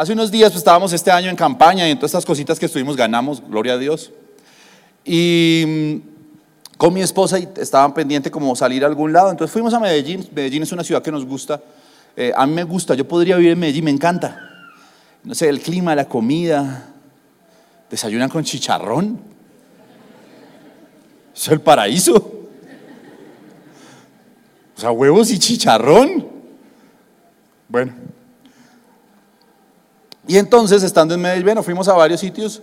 Hace unos días pues, estábamos este año en campaña y en todas estas cositas que estuvimos ganamos, gloria a Dios. Y mm, con mi esposa y estaban pendientes como salir a algún lado. Entonces fuimos a Medellín. Medellín es una ciudad que nos gusta. Eh, a mí me gusta, yo podría vivir en Medellín, me encanta. No sé, el clima, la comida. Desayunan con chicharrón. Es el paraíso. O sea, huevos y chicharrón. Bueno. Y entonces, estando en Medellín, bueno, fuimos a varios sitios,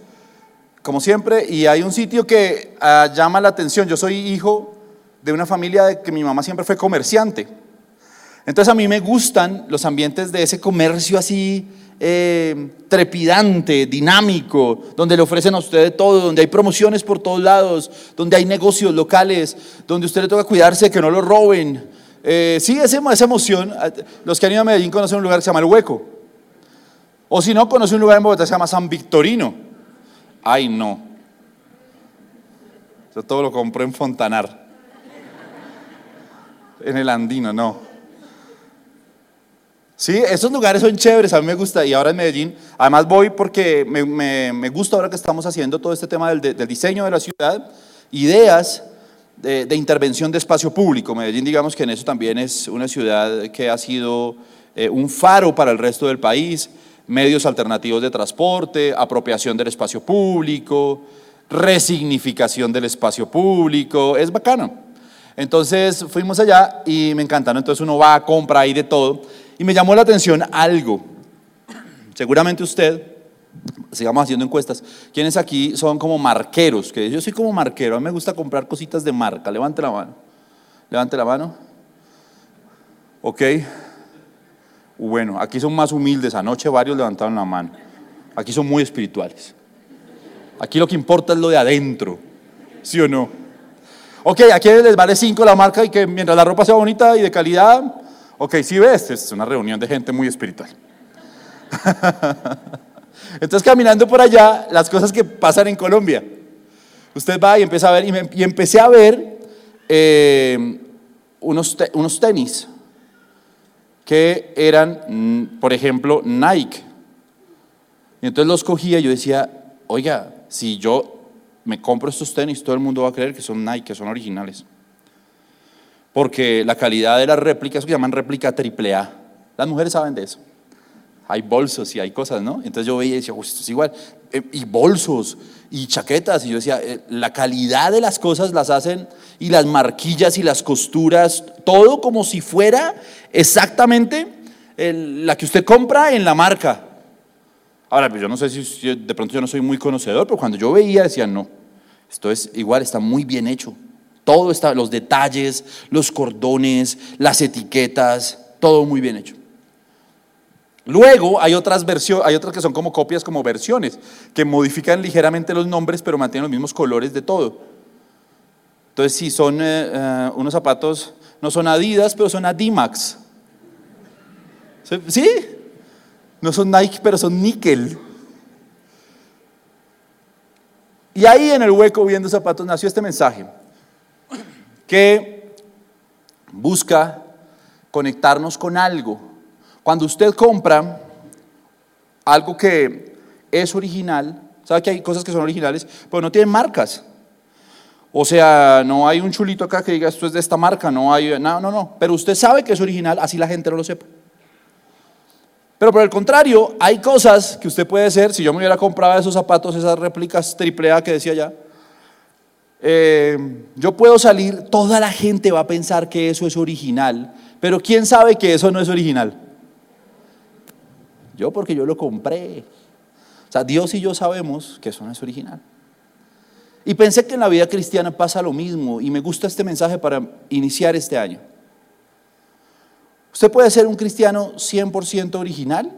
como siempre, y hay un sitio que ah, llama la atención. Yo soy hijo de una familia de que mi mamá siempre fue comerciante. Entonces a mí me gustan los ambientes de ese comercio así eh, trepidante, dinámico, donde le ofrecen a usted todo, donde hay promociones por todos lados, donde hay negocios locales, donde usted le toca cuidarse que no lo roben. Eh, sí, esa, esa emoción. Los que han ido a Medellín conocen un lugar que se llama El Hueco. O si no, conocen un lugar en Bogotá que se llama San Victorino. Ay, no. Yo todo lo compré en Fontanar. En el Andino, no. Sí, esos lugares son chéveres, a mí me gusta. Y ahora en Medellín, además voy porque me, gusta ahora que estamos haciendo todo este tema del, diseño de la ciudad, ideas de, intervención de espacio público. Medellín, digamos que en eso también es una ciudad que ha sido eh, un faro para el resto del país, medios alternativos de transporte, apropiación del espacio público, resignificación del espacio público, es bacano. Entonces fuimos allá y me encantaron, entonces uno va, compra ahí de todo. Y me llamó la atención algo. Seguramente usted, sigamos haciendo encuestas, ¿quiénes aquí son como marqueros? Que yo soy como marquero, a mí me gusta comprar cositas de marca. Levante la mano. Levante la mano. Ok. Bueno, aquí son más humildes. Anoche varios levantaron la mano. Aquí son muy espirituales. Aquí lo que importa es lo de adentro. ¿Sí o no? Ok, aquí les vale 5 la marca y que mientras la ropa sea bonita y de calidad, Ok, si ves, es una reunión de gente muy espiritual. Entonces, caminando por allá, las cosas que pasan en Colombia. Usted va y empieza a ver, y, empecé a ver eh, unos, unos tenis que eran, mm, por ejemplo, Nike. Y entonces los cogía y yo decía, oiga, si yo me compro estos tenis, todo el mundo va a creer que son Nike, que son originales porque la calidad de las réplicas, que llaman réplica triple A, las mujeres saben de eso. Hay bolsos y hay cosas, ¿no? Entonces yo veía y decía, esto es igual. Eh, y bolsos y chaquetas. Y yo decía, eh, la calidad de las cosas las hacen y las marquillas y las costuras, todo como si fuera exactamente la que usted compra en la marca. Ahora, pues yo no sé si de pronto yo no soy muy conocedor, pero cuando yo veía decía, no, esto es igual, está muy bien hecho. Todo está, los detalles, los cordones, las etiquetas, todo muy bien hecho. Luego hay otras versiones, hay otras que son como copias, como versiones, que modifican ligeramente los nombres, pero mantienen los mismos colores de todo. Entonces, si son eh, eh, unos zapatos, no son Adidas, pero son Adimax. ¿Sí? No son Nike, pero son níquel. Y ahí en el hueco viendo zapatos nació este mensaje que busca conectarnos con algo. Cuando usted compra algo que es original, sabe que hay cosas que son originales, pero no tienen marcas. O sea, no hay un chulito acá que diga esto es de esta marca, no hay, no, no, no. Pero usted sabe que es original, así la gente no lo sepa. Pero por el contrario, hay cosas que usted puede hacer, si yo me hubiera comprado esos zapatos, esas réplicas triple A que decía ya, eh, yo puedo salir, toda la gente va a pensar que eso es original, pero ¿quién sabe que eso no es original? Yo porque yo lo compré. O sea, Dios y yo sabemos que eso no es original. Y pensé que en la vida cristiana pasa lo mismo y me gusta este mensaje para iniciar este año. Usted puede ser un cristiano 100% original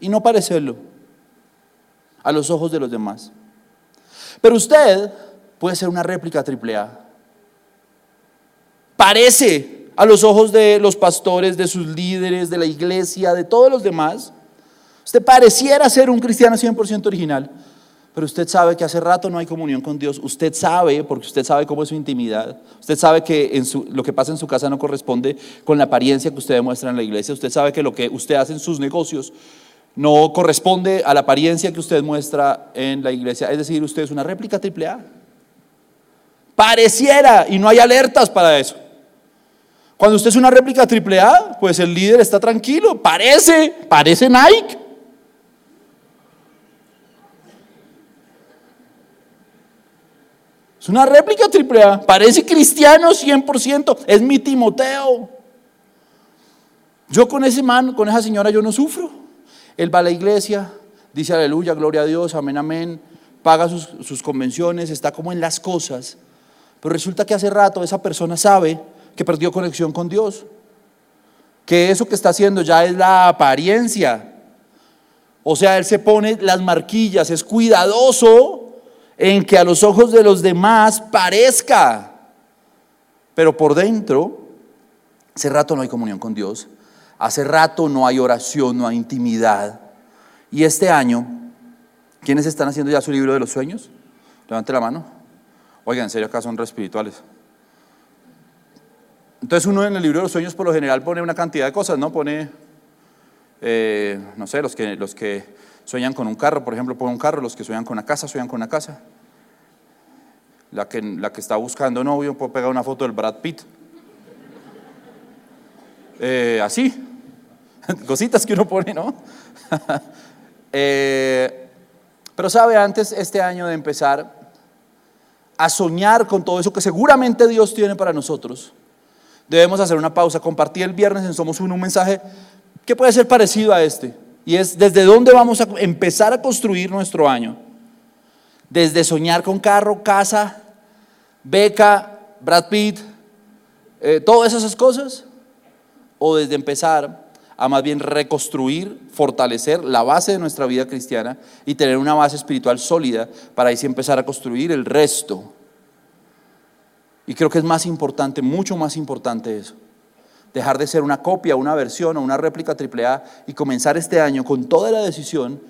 y no parecerlo a los ojos de los demás. Pero usted puede ser una réplica triple A. Parece a los ojos de los pastores, de sus líderes, de la iglesia, de todos los demás. Usted pareciera ser un cristiano 100% original, pero usted sabe que hace rato no hay comunión con Dios. Usted sabe, porque usted sabe cómo es su intimidad. Usted sabe que lo que pasa en su casa no corresponde con la apariencia que usted demuestra en la iglesia. Usted sabe que lo que usted hace en sus negocios no corresponde a la apariencia que usted muestra en la iglesia. Es decir, usted es una réplica triple A. Pareciera, y no hay alertas para eso. Cuando usted es una réplica triple A, pues el líder está tranquilo. Parece, parece Nike. Una réplica triple A. Parece cristiano 100%. Es mi Timoteo. Yo con ese man, con esa señora, yo no sufro. Él va a la iglesia, dice aleluya, gloria a Dios, amén, amén. Paga sus, sus convenciones, está como en las cosas. Pero resulta que hace rato esa persona sabe que perdió conexión con Dios. Que eso que está haciendo ya es la apariencia. O sea, él se pone las marquillas, es cuidadoso en que a los ojos de los demás parezca. Pero por dentro, hace rato no hay comunión con Dios. Hace rato no hay oración, no hay intimidad. Y este año, ¿quiénes están haciendo ya su libro de los sueños? Levante la mano. Oigan, en serio, acá son re espirituales. Entonces uno en el libro de los sueños por lo general pone una cantidad de cosas, ¿no? Pone, eh, no sé, los que, los que sueñan con un carro, por ejemplo, pone un carro, los que sueñan con una casa, sueñan con una casa. La que, la que está buscando novio puede pegar una foto del Brad Pitt. Eh, así, cositas que uno pone, ¿no? Eh, pero sabe, antes este año de empezar a soñar con todo eso que seguramente Dios tiene para nosotros, debemos hacer una pausa. Compartí el viernes en Somos Uno un mensaje que puede ser parecido a este. Y es desde dónde vamos a empezar a construir nuestro año. Desde soñar con carro, casa, beca, Brad Pitt, eh, todas esas cosas. O desde empezar a más bien reconstruir, fortalecer la base de nuestra vida cristiana y tener una base espiritual sólida para ahí sí empezar a construir el resto. Y creo que es más importante, mucho más importante eso. Dejar de ser una copia, una versión o una réplica AAA y comenzar este año con toda la decisión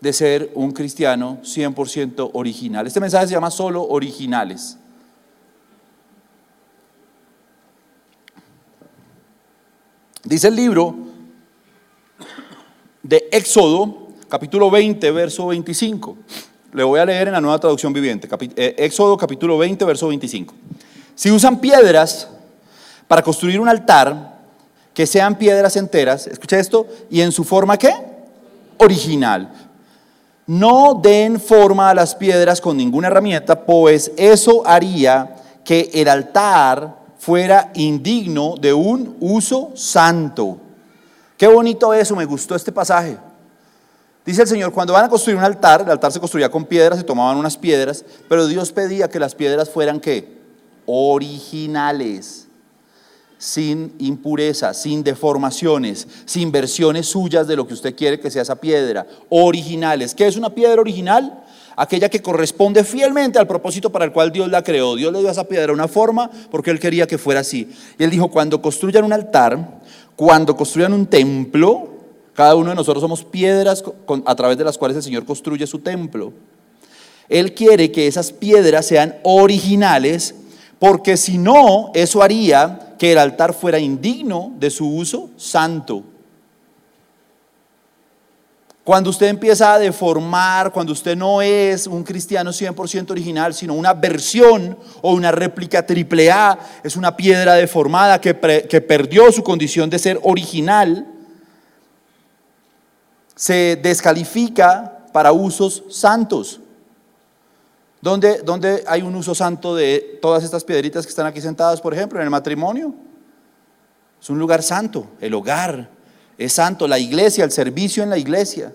de ser un cristiano 100% original. Este mensaje se llama solo originales. Dice el libro de Éxodo, capítulo 20, verso 25. Le voy a leer en la nueva traducción viviente. Eh, Éxodo, capítulo 20, verso 25. Si usan piedras para construir un altar, que sean piedras enteras, escucha esto, y en su forma qué? Original. No den forma a las piedras con ninguna herramienta, pues eso haría que el altar fuera indigno de un uso santo. Qué bonito eso, me gustó este pasaje. Dice el Señor, cuando van a construir un altar, el altar se construía con piedras, se tomaban unas piedras, pero Dios pedía que las piedras fueran qué? originales, sin impureza, sin deformaciones, sin versiones suyas de lo que usted quiere que sea esa piedra, originales. ¿Qué es una piedra original? Aquella que corresponde fielmente al propósito para el cual Dios la creó. Dios le dio a esa piedra una forma porque Él quería que fuera así. Y Él dijo, cuando construyan un altar, cuando construyan un templo, cada uno de nosotros somos piedras a través de las cuales el Señor construye su templo. Él quiere que esas piedras sean originales porque si no, eso haría que el altar fuera indigno de su uso santo. Cuando usted empieza a deformar, cuando usted no es un cristiano 100% original, sino una versión o una réplica triple A, es una piedra deformada que, que perdió su condición de ser original, se descalifica para usos santos. ¿Dónde, hay un uso santo de todas estas piedritas que están aquí sentadas, por ejemplo, en el matrimonio? Es un lugar santo, el hogar es santo, la iglesia, el servicio en la iglesia.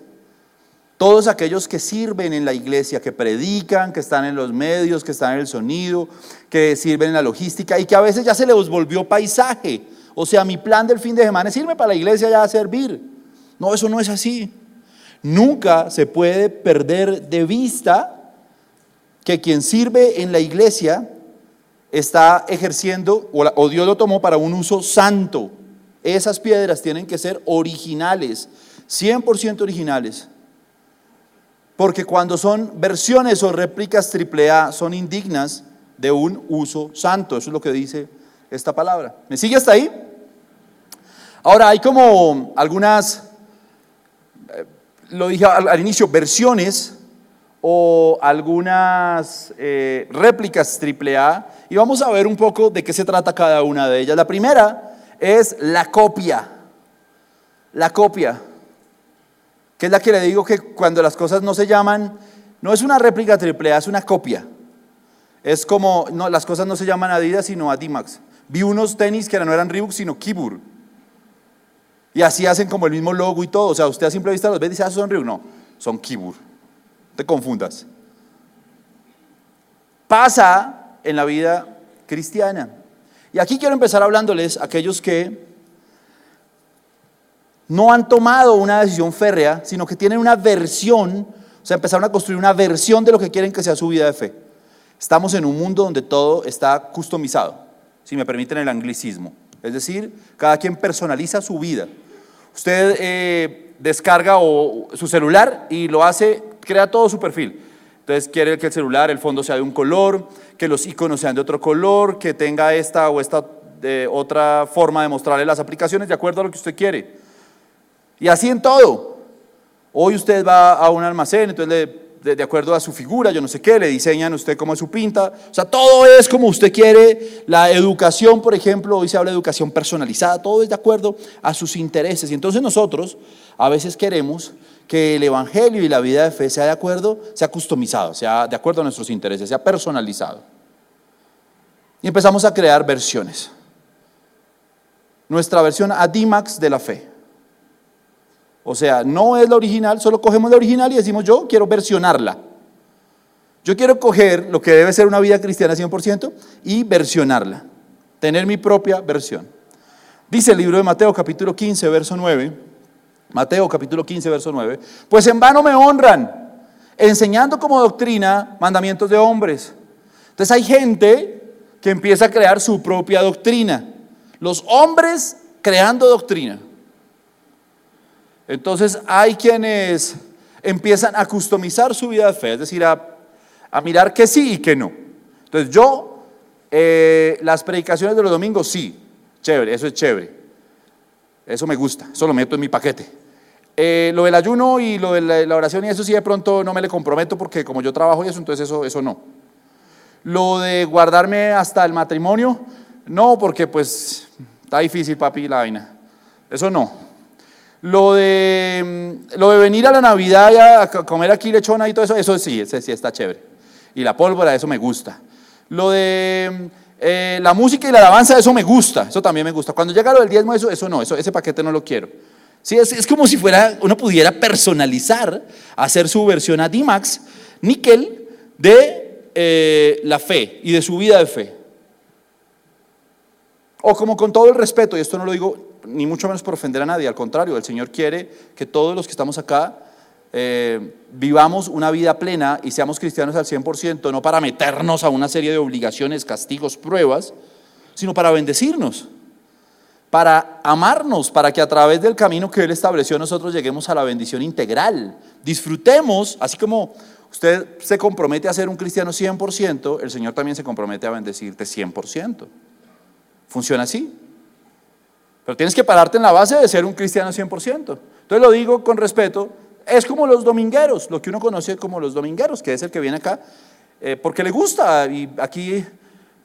Todos aquellos que sirven en la iglesia, que predican, que están en los medios, que están en el sonido, que sirven en la logística y que a veces ya se les volvió paisaje. O sea, mi plan del fin de semana es irme para la iglesia ya a servir. No, eso no es así. Nunca se puede perder de vista que quien sirve en la iglesia está ejerciendo, o, Dios lo tomó para un uso santo. Esas piedras tienen que ser originales, 100% originales. Porque cuando son versiones o réplicas AAA son indignas de un uso santo. Eso es lo que dice esta palabra. ¿Me sigue hasta ahí? Ahora hay como algunas lo dije al, inicio, versiones o algunas eh, réplicas AAA y vamos a ver un poco de qué se trata cada una de ellas. La primera es la copia. La copia, que es la que le digo que cuando las cosas no se llaman, no es una réplica AAA, es una copia. Es como, las cosas no se llaman Adidas, sino Adimax. Vi unos tenis que no eran Reebok, sino Kibur. Y así hacen como el mismo logo y todo. O sea, usted a simple vista los ve y dice, ah, son Reebok. No, son Kibur. Te confundas. Pasa en la vida cristiana. Y aquí quiero empezar hablándoles a aquellos que no han tomado una decisión férrea, sino que tienen una versión, o sea, empezaron a construir una versión de lo que quieren que sea su vida de fe. Estamos en un mundo donde todo está customizado, si me permiten el anglicismo. Es decir, cada quien personaliza su vida. Usted eh, descarga su celular y lo hace, crea todo su perfil. Entonces quiere que el celular, el fondo sea de un color, que los iconos sean de otro color, que tenga esta o esta otra forma de mostrarle las aplicaciones de acuerdo a lo que usted quiere. Y así en todo. Hoy usted va a un almacén, entonces de, acuerdo a su figura, yo no sé qué, le diseñan usted cómo es su pinta. O sea, todo es como usted quiere. La educación, por ejemplo, hoy se habla de educación personalizada, todo es de acuerdo a sus intereses. Y entonces nosotros a veces queremos que el Evangelio y la vida de fe sea de acuerdo, sea customizado, sea de acuerdo a nuestros intereses, sea personalizado. Y empezamos a crear versiones. Nuestra versión Adimax de la fe. O sea, no es la original, solo cogemos la original y decimos yo quiero versionarla. Yo quiero coger lo que debe ser una vida cristiana 100% y versionarla, tener mi propia versión. Dice el libro de Mateo capítulo 15, verso 9. Mateo capítulo 15, verso 9. Pues en vano me honran, enseñando como doctrina mandamientos de hombres. Entonces hay gente que empieza a crear su propia doctrina. Los hombres creando doctrina. Entonces hay quienes empiezan a customizar su vida de fe, es decir, a, mirar que sí y que no. Entonces yo, eh, las predicaciones de los domingos, sí, chévere, eso es chévere. Eso me gusta, eso lo meto en mi paquete. Eh, lo del ayuno y lo de la, oración y eso sí de pronto no me le comprometo porque como yo trabajo y eso, entonces eso, eso no. Lo de guardarme hasta el matrimonio, no, porque pues está difícil, papi, la vaina. Eso no. Lo de, mm, lo de venir a la Navidad y a comer aquí lechona y todo eso, eso sí, ese sí está chévere. Y la pólvora, eso me gusta. Lo de mm, eh, la música y la alabanza, eso me gusta, eso también me gusta. Cuando llega lo del diezmo, eso, eso no, eso, ese paquete no lo quiero. Sí, es, como si fuera, uno pudiera personalizar, hacer su versión a D-Max, níquel, de eh, la fe y de su vida de fe. O como con todo el respeto, y esto no lo digo ni mucho menos por ofender a nadie, al contrario, el Señor quiere que todos los que estamos acá eh, vivamos una vida plena y seamos cristianos al 100%, no para meternos a una serie de obligaciones, castigos, pruebas, sino para bendecirnos, para amarnos, para que a través del camino que Él estableció nosotros lleguemos a la bendición integral. Disfrutemos, así como usted se compromete a ser un cristiano 100%, el Señor también se compromete a bendecirte 100%. Funciona así. Pero tienes que pararte en la base de ser un cristiano 100%. Entonces lo digo con respeto, es como los domingueros, lo que uno conoce como los domingueros, que es el que viene acá eh, porque le gusta. Y aquí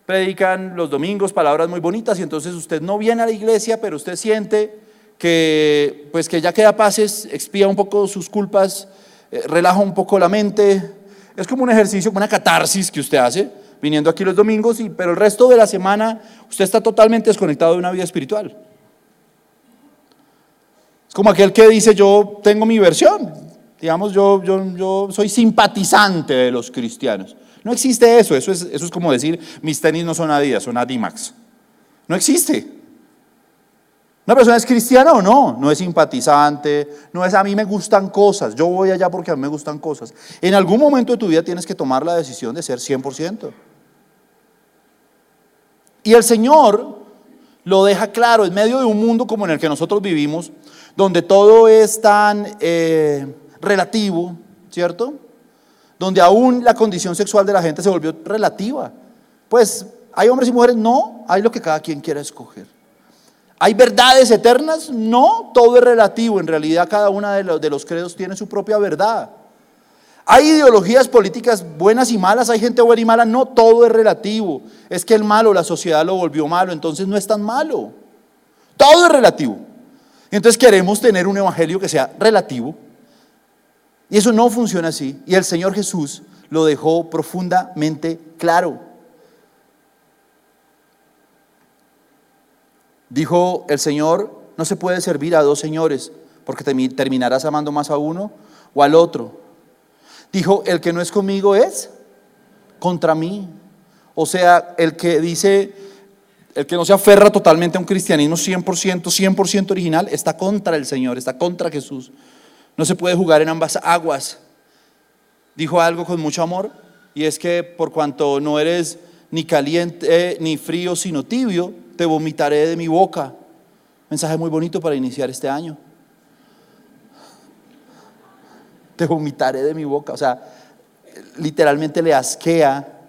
predican los domingos palabras muy bonitas y entonces usted no viene a la iglesia, pero usted siente que, pues que ya queda paces, expía un poco sus culpas, eh, relaja un poco la mente. Es como un ejercicio, como una catarsis que usted hace viniendo aquí los domingos, y, pero el resto de la semana usted está totalmente desconectado de una vida espiritual como aquel que dice, yo tengo mi versión, digamos, yo, yo, yo soy simpatizante de los cristianos. No existe eso, eso es, eso es como decir, mis tenis no son Adidas, son Adimax. No existe. ¿Una persona es cristiana o no? No es simpatizante, no es a mí me gustan cosas, yo voy allá porque a mí me gustan cosas. En algún momento de tu vida tienes que tomar la decisión de ser 100%. Y el Señor lo deja claro, en medio de un mundo como en el que nosotros vivimos, donde todo es tan eh, relativo, ¿cierto? Donde aún la condición sexual de la gente se volvió relativa. Pues hay hombres y mujeres, no, hay lo que cada quien quiera escoger. ¿Hay verdades eternas? No, todo es relativo. En realidad cada uno de los, de los credos tiene su propia verdad. Hay ideologías políticas buenas y malas, hay gente buena y mala, no todo es relativo. Es que el malo, la sociedad lo volvió malo, entonces no es tan malo. Todo es relativo. Entonces queremos tener un evangelio que sea relativo. Y eso no funciona así. Y el Señor Jesús lo dejó profundamente claro. Dijo el Señor, no se puede servir a dos señores, porque terminarás amando más a uno o al otro. Dijo, el que no es conmigo es contra mí. O sea, el que dice, el que no se aferra totalmente a un cristianismo 100%, 100% original, está contra el Señor, está contra Jesús. No se puede jugar en ambas aguas. Dijo algo con mucho amor, y es que por cuanto no eres ni caliente ni frío, sino tibio, te vomitaré de mi boca. Mensaje muy bonito para iniciar este año. Te vomitaré de mi boca. O sea, literalmente le asquea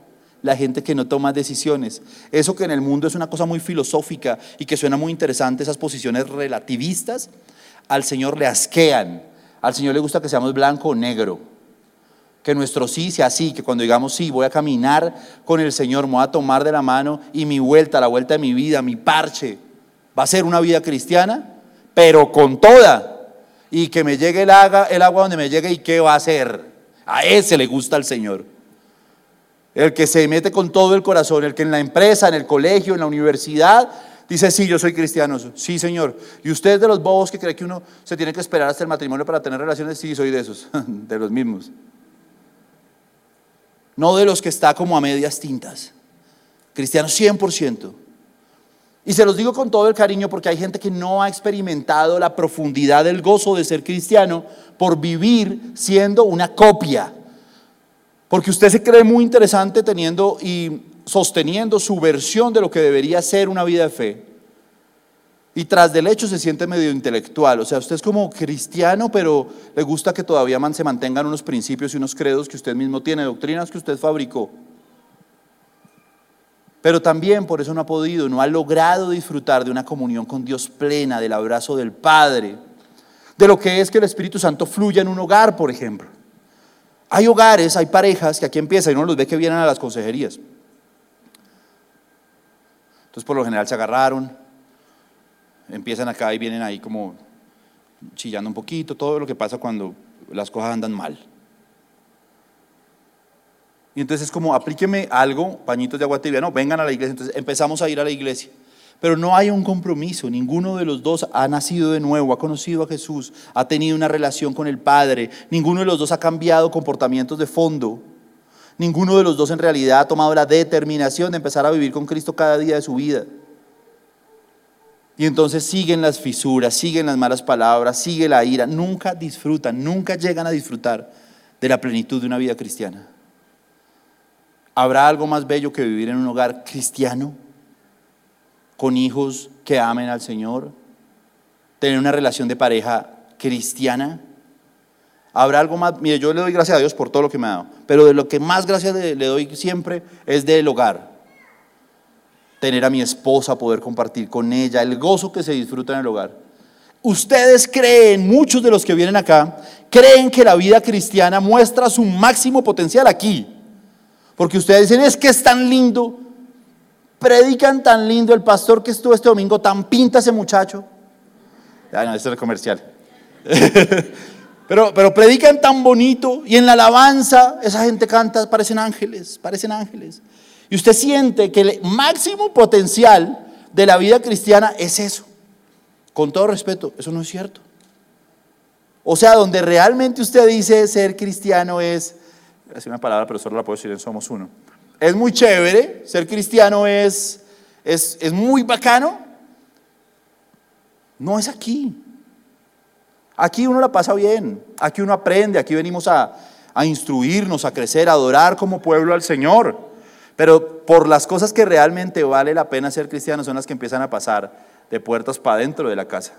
la gente que no toma decisiones. Eso que en el mundo es una cosa muy filosófica y que suena muy interesante, esas posiciones relativistas, al Señor le asquean. Al Señor le gusta que seamos blanco o negro. Que nuestro sí sea sí, que cuando digamos sí, voy a caminar con el Señor, me voy a tomar de la mano y mi vuelta, la vuelta de mi vida, mi parche, va a ser una vida cristiana, pero con toda y que me llegue el agua, el agua donde me llegue y qué va a hacer. A ese le gusta al Señor. El que se mete con todo el corazón, el que en la empresa, en el colegio, en la universidad, dice, sí, yo soy cristiano. Sí, Señor. ¿Y usted de los bobos que cree que uno se tiene que esperar hasta el matrimonio para tener relaciones? Sí, soy de esos, de los mismos. No de los que está como a medias tintas. Cristiano 100%. Y se los digo con todo el cariño porque hay gente que no ha experimentado la profundidad del gozo de ser cristiano por vivir siendo una copia. Porque usted se cree muy interesante teniendo y sosteniendo su versión de lo que debería ser una vida de fe. Y tras del hecho se siente medio intelectual. O sea, usted es como cristiano, pero le gusta que todavía se mantengan unos principios y unos credos que usted mismo tiene, doctrinas que usted fabricó. Pero también por eso no ha podido, no ha logrado disfrutar de una comunión con Dios plena, del abrazo del Padre, de lo que es que el Espíritu Santo fluya en un hogar, por ejemplo. Hay hogares, hay parejas que aquí empiezan y uno los ve que vienen a las consejerías. Entonces por lo general se agarraron, empiezan acá y vienen ahí como chillando un poquito, todo lo que pasa cuando las cosas andan mal. Y entonces es como, aplíqueme algo, pañitos de agua tibia, no, vengan a la iglesia. Entonces empezamos a ir a la iglesia. Pero no hay un compromiso, ninguno de los dos ha nacido de nuevo, ha conocido a Jesús, ha tenido una relación con el Padre, ninguno de los dos ha cambiado comportamientos de fondo, ninguno de los dos en realidad ha tomado la determinación de empezar a vivir con Cristo cada día de su vida. Y entonces siguen las fisuras, siguen las malas palabras, sigue la ira, nunca disfrutan, nunca llegan a disfrutar de la plenitud de una vida cristiana. ¿Habrá algo más bello que vivir en un hogar cristiano? Con hijos que amen al Señor. Tener una relación de pareja cristiana. ¿Habrá algo más? Mire, yo le doy gracias a Dios por todo lo que me ha dado. Pero de lo que más gracias le doy siempre es del hogar. Tener a mi esposa, poder compartir con ella, el gozo que se disfruta en el hogar. Ustedes creen, muchos de los que vienen acá, creen que la vida cristiana muestra su máximo potencial aquí porque ustedes dicen, es que es tan lindo, predican tan lindo, el pastor que estuvo este domingo, tan pinta ese muchacho. Ya no, esto es comercial. pero, pero predican tan bonito y en la alabanza esa gente canta, parecen ángeles, parecen ángeles. Y usted siente que el máximo potencial de la vida cristiana es eso. Con todo respeto, eso no es cierto. O sea, donde realmente usted dice ser cristiano es es una palabra, pero solo la puedo decir en Somos Uno. Es muy chévere, ser cristiano es, es, es muy bacano. No es aquí. Aquí uno la pasa bien, aquí uno aprende, aquí venimos a, instruirnos, a crecer, a adorar como pueblo al Señor. Pero por las cosas que realmente vale la pena ser cristiano son las que empiezan a pasar de puertas para adentro de la casa.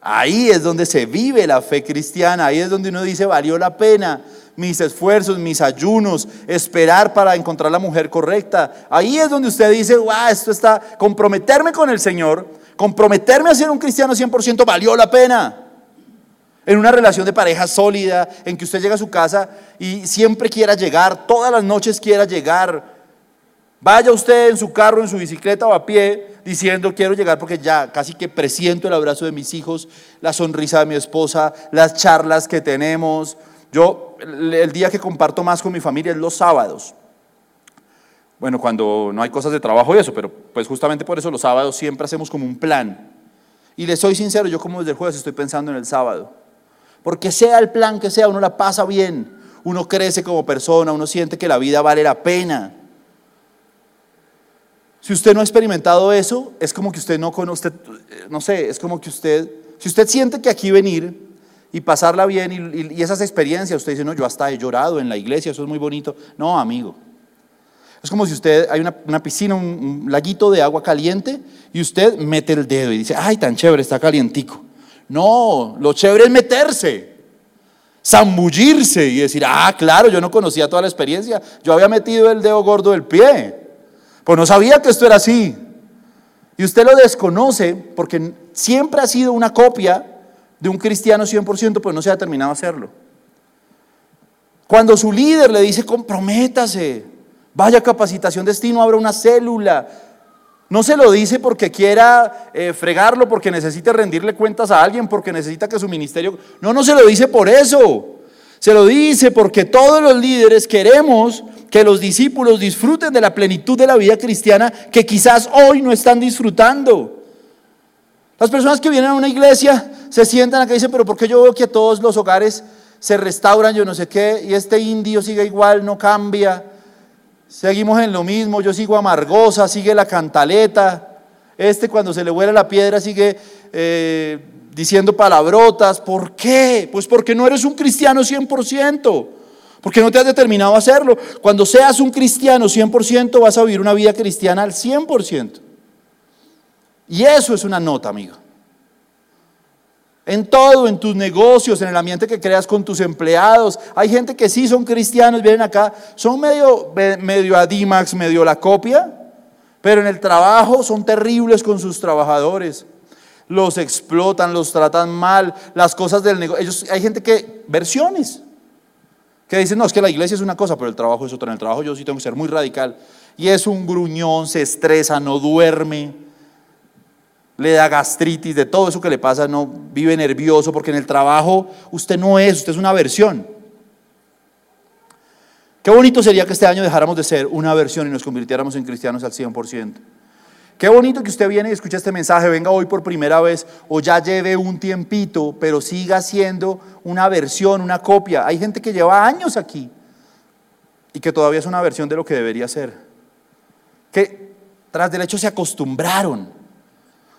Ahí es donde se vive la fe cristiana, ahí es donde uno dice, valió la pena mis esfuerzos, mis ayunos, esperar para encontrar la mujer correcta. Ahí es donde usted dice, wow, esto está, comprometerme con el Señor, comprometerme a ser un cristiano 100% valió la pena. En una relación de pareja sólida, en que usted llega a su casa y siempre quiera llegar, todas las noches quiera llegar. Vaya usted en su carro, en su bicicleta o a pie, diciendo quiero llegar porque ya casi que presiento el abrazo de mis hijos, la sonrisa de mi esposa, las charlas que tenemos. Yo el día que comparto más con mi familia es los sábados. Bueno, cuando no hay cosas de trabajo y eso, pero pues justamente por eso los sábados siempre hacemos como un plan. Y le soy sincero, yo como desde el jueves estoy pensando en el sábado. Porque sea el plan que sea, uno la pasa bien, uno crece como persona, uno siente que la vida vale la pena. Si usted no ha experimentado eso, es como que usted no conoce, no sé, es como que usted, si usted siente que aquí venir y pasarla bien y, esas experiencias, usted dice, no, yo hasta he llorado en la iglesia, eso es muy bonito. No, amigo. Es como si usted, hay una, piscina, un, un, laguito de agua caliente y usted mete el dedo y dice, ay, tan chévere, está calientico. No, lo chévere es meterse, zambullirse y decir, ah, claro, yo no conocía toda la experiencia, yo había metido el dedo gordo del pie. Pues no sabía que esto era así. Y usted lo desconoce porque siempre ha sido una copia de un cristiano 100%, pues no se ha terminado a hacerlo. Cuando su líder le dice, comprométase, vaya a capacitación destino, abra una célula. No se lo dice porque quiera eh, fregarlo, porque necesite rendirle cuentas a alguien, porque necesita que su ministerio... No, no se lo dice por eso. Se lo dice porque todos los líderes queremos que los discípulos disfruten de la plenitud de la vida cristiana que quizás hoy no están disfrutando. Las personas que vienen a una iglesia se sientan acá y dicen, pero ¿por qué yo veo que todos los hogares se restauran, yo no sé qué, y este indio sigue igual, no cambia? Seguimos en lo mismo, yo sigo amargosa, sigue la cantaleta. Este cuando se le vuela la piedra sigue eh, diciendo palabrotas. ¿Por qué? Pues porque no eres un cristiano 100%. Porque no te has determinado a hacerlo. Cuando seas un cristiano 100% vas a vivir una vida cristiana al 100%. Y eso es una nota, amigo. En todo, en tus negocios, en el ambiente que creas con tus empleados. Hay gente que sí son cristianos, vienen acá, son medio, medio Adimax, medio la copia, pero en el trabajo son terribles con sus trabajadores. Los explotan, los tratan mal, las cosas del negocio. hay gente que, versiones, que dicen, no, es que la iglesia es una cosa, pero el trabajo es otra. En el trabajo yo sí tengo que ser muy radical. Y es un gruñón, se estresa, no duerme, le da gastritis, de todo eso que le pasa, no vive nervioso, porque en el trabajo usted no es, usted es una versión. Qué bonito sería que este año dejáramos de ser una versión y nos convirtiéramos en cristianos al 100%. Qué bonito que usted viene y escucha este mensaje, venga hoy por primera vez o ya lleve un tiempito, pero siga siendo una versión, una copia. Hay gente que lleva años aquí y que todavía es una versión de lo que debería ser. Que tras del hecho se acostumbraron.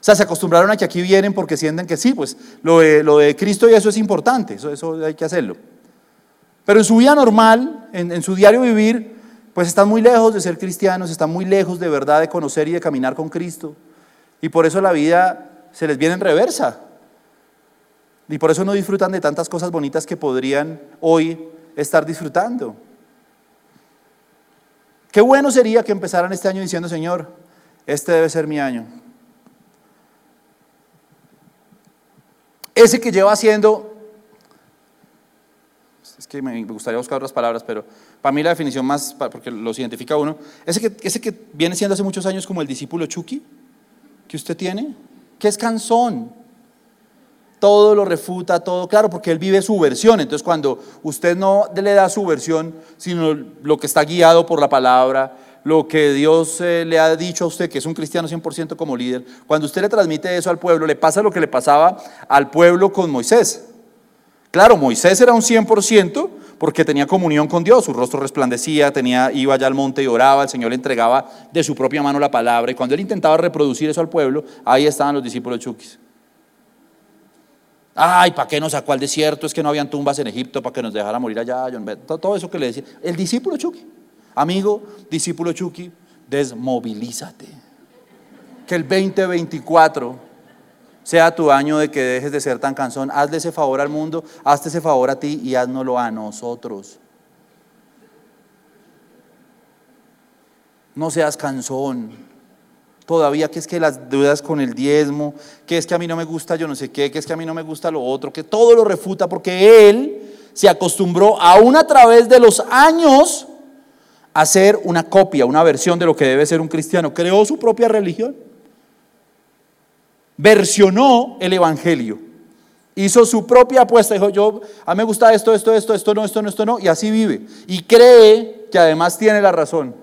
O sea, se acostumbraron a que aquí vienen porque sienten que sí, pues lo de, Cristo y eso es importante, eso, eso hay que hacerlo. Pero en su vida normal, en, en su diario vivir, pues están muy lejos de ser cristianos, están muy lejos de verdad de conocer y de caminar con Cristo. Y por eso la vida se les viene en reversa. Y por eso no disfrutan de tantas cosas bonitas que podrían hoy estar disfrutando. Qué bueno sería que empezaran este año diciendo, Señor, este debe ser mi año. Ese que lleva haciendo es que me gustaría buscar otras palabras, pero para mí la definición más, porque los identifica uno, ese que, ese que viene siendo hace muchos años como el discípulo Chucky, que usted tiene, que es cansón, todo lo refuta, todo, claro, porque él vive su versión, entonces cuando usted no le da su versión, sino lo que está guiado por la palabra, lo que Dios eh, le ha dicho a usted, que es un cristiano 100% como líder, cuando usted le transmite eso al pueblo, le pasa lo que le pasaba al pueblo con Moisés. Claro, Moisés era un 100% porque tenía comunión con Dios, su rostro resplandecía, tenía, iba allá al monte y oraba, el Señor le entregaba de su propia mano la palabra y cuando él intentaba reproducir eso al pueblo, ahí estaban los discípulos Chukis. Ay, ¿para qué nos sacó al desierto? Es que no habían tumbas en Egipto para que nos dejara morir allá. Todo eso que le decía. El discípulo Chucky. Amigo, discípulo Chucky, desmovilízate. Que el 2024 sea tu año de que dejes de ser tan cansón. Hazle ese favor al mundo, hazte ese favor a ti y haznoslo a nosotros. No seas cansón. todavía que es que las dudas con el diezmo, que es que a mí no me gusta yo no sé qué, que es que a mí no me gusta lo otro, que todo lo refuta porque él se acostumbró aún a través de los años hacer una copia, una versión de lo que debe ser un cristiano. Creó su propia religión. Versionó el evangelio. Hizo su propia apuesta, dijo yo, a mí me gusta esto, esto, esto, esto no, esto no, esto no, y así vive. Y cree que además tiene la razón.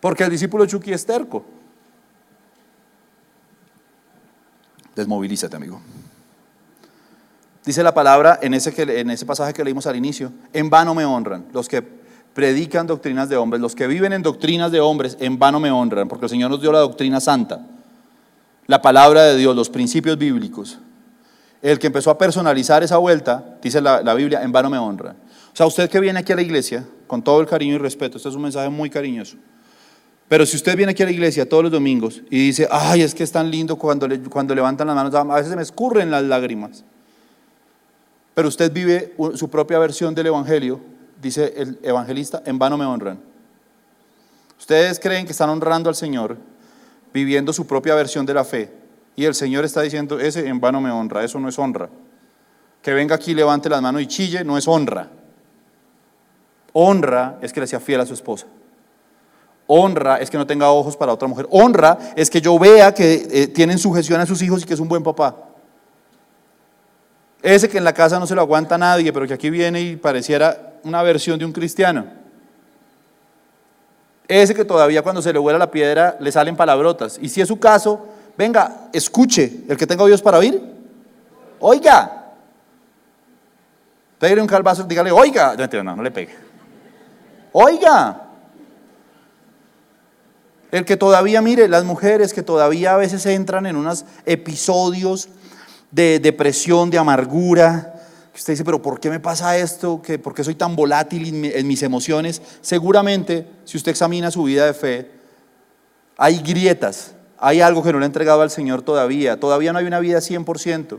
Porque el discípulo Chucky es terco. Desmovilízate, amigo. Dice la palabra en ese, en ese pasaje que leímos al inicio, en vano me honran los que predican doctrinas de hombres, los que viven en doctrinas de hombres, en vano me honran, porque el Señor nos dio la doctrina santa, la palabra de Dios, los principios bíblicos. El que empezó a personalizar esa vuelta, dice la, la Biblia, en vano me honra. O sea, usted que viene aquí a la iglesia, con todo el cariño y respeto, este es un mensaje muy cariñoso. Pero si usted viene aquí a la iglesia todos los domingos y dice, ay, es que es tan lindo cuando, cuando levantan las manos, a veces se me escurren las lágrimas. Pero usted vive su propia versión del Evangelio, dice el evangelista, en vano me honran. Ustedes creen que están honrando al Señor viviendo su propia versión de la fe. Y el Señor está diciendo, ese en vano me honra, eso no es honra. Que venga aquí, levante las manos y chille, no es honra. Honra es que le sea fiel a su esposa. Honra es que no tenga ojos para otra mujer. Honra es que yo vea que eh, tienen sujeción a sus hijos y que es un buen papá. Ese que en la casa no se lo aguanta nadie, pero que aquí viene y pareciera una versión de un cristiano. Ese que todavía cuando se le vuela la piedra le salen palabrotas. Y si es su caso, venga, escuche. El que tenga oídos para oír, oiga. Pégale un calvazo, dígale, oiga. No, no, no le pegue. Oiga. El que todavía, mire, las mujeres que todavía a veces entran en unos episodios de depresión, de amargura, usted dice, pero ¿por qué me pasa esto? ¿Por qué soy tan volátil en mis emociones? Seguramente, si usted examina su vida de fe, hay grietas, hay algo que no le ha entregado al Señor todavía, todavía no hay una vida 100%.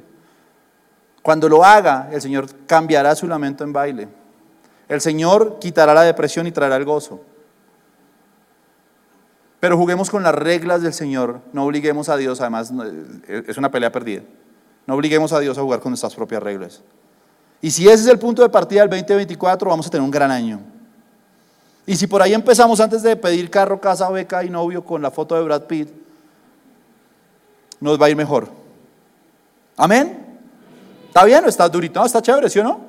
Cuando lo haga, el Señor cambiará su lamento en baile. El Señor quitará la depresión y traerá el gozo. Pero juguemos con las reglas del Señor, no obliguemos a Dios, además es una pelea perdida. No obliguemos a Dios a jugar con nuestras propias reglas. Y si ese es el punto de partida del 2024, vamos a tener un gran año. Y si por ahí empezamos antes de pedir carro, casa, beca y novio con la foto de Brad Pitt, nos va a ir mejor. Amén. ¿Está bien o está durito? No, está chévere, ¿sí o no?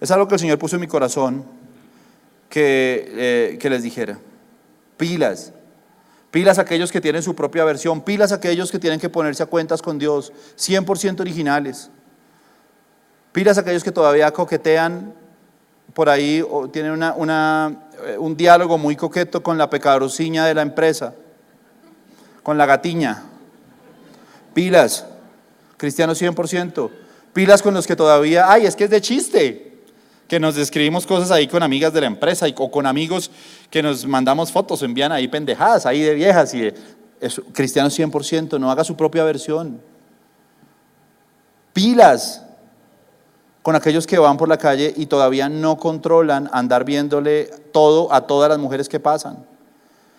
Es algo que el Señor puso en mi corazón que, eh, que les dijera. Pilas. Pilas aquellos que tienen su propia versión. Pilas aquellos que tienen que ponerse a cuentas con Dios. 100% originales. Pilas aquellos que todavía coquetean por ahí o tienen una, eh, un diálogo muy coqueto con la pecadorciña de la empresa, con la gatiña. Pilas, cristianos 100%. Pilas con los que todavía, ay, es que es de chiste que nos describimos cosas ahí con amigas de la empresa y, o con amigos que nos mandamos fotos, envían ahí pendejadas ahí de viejas y de, cristianos 100%, no haga su propia versión. Pilas con aquellos que van por la calle y todavía no controlan andar viéndole todo a todas las mujeres que pasan.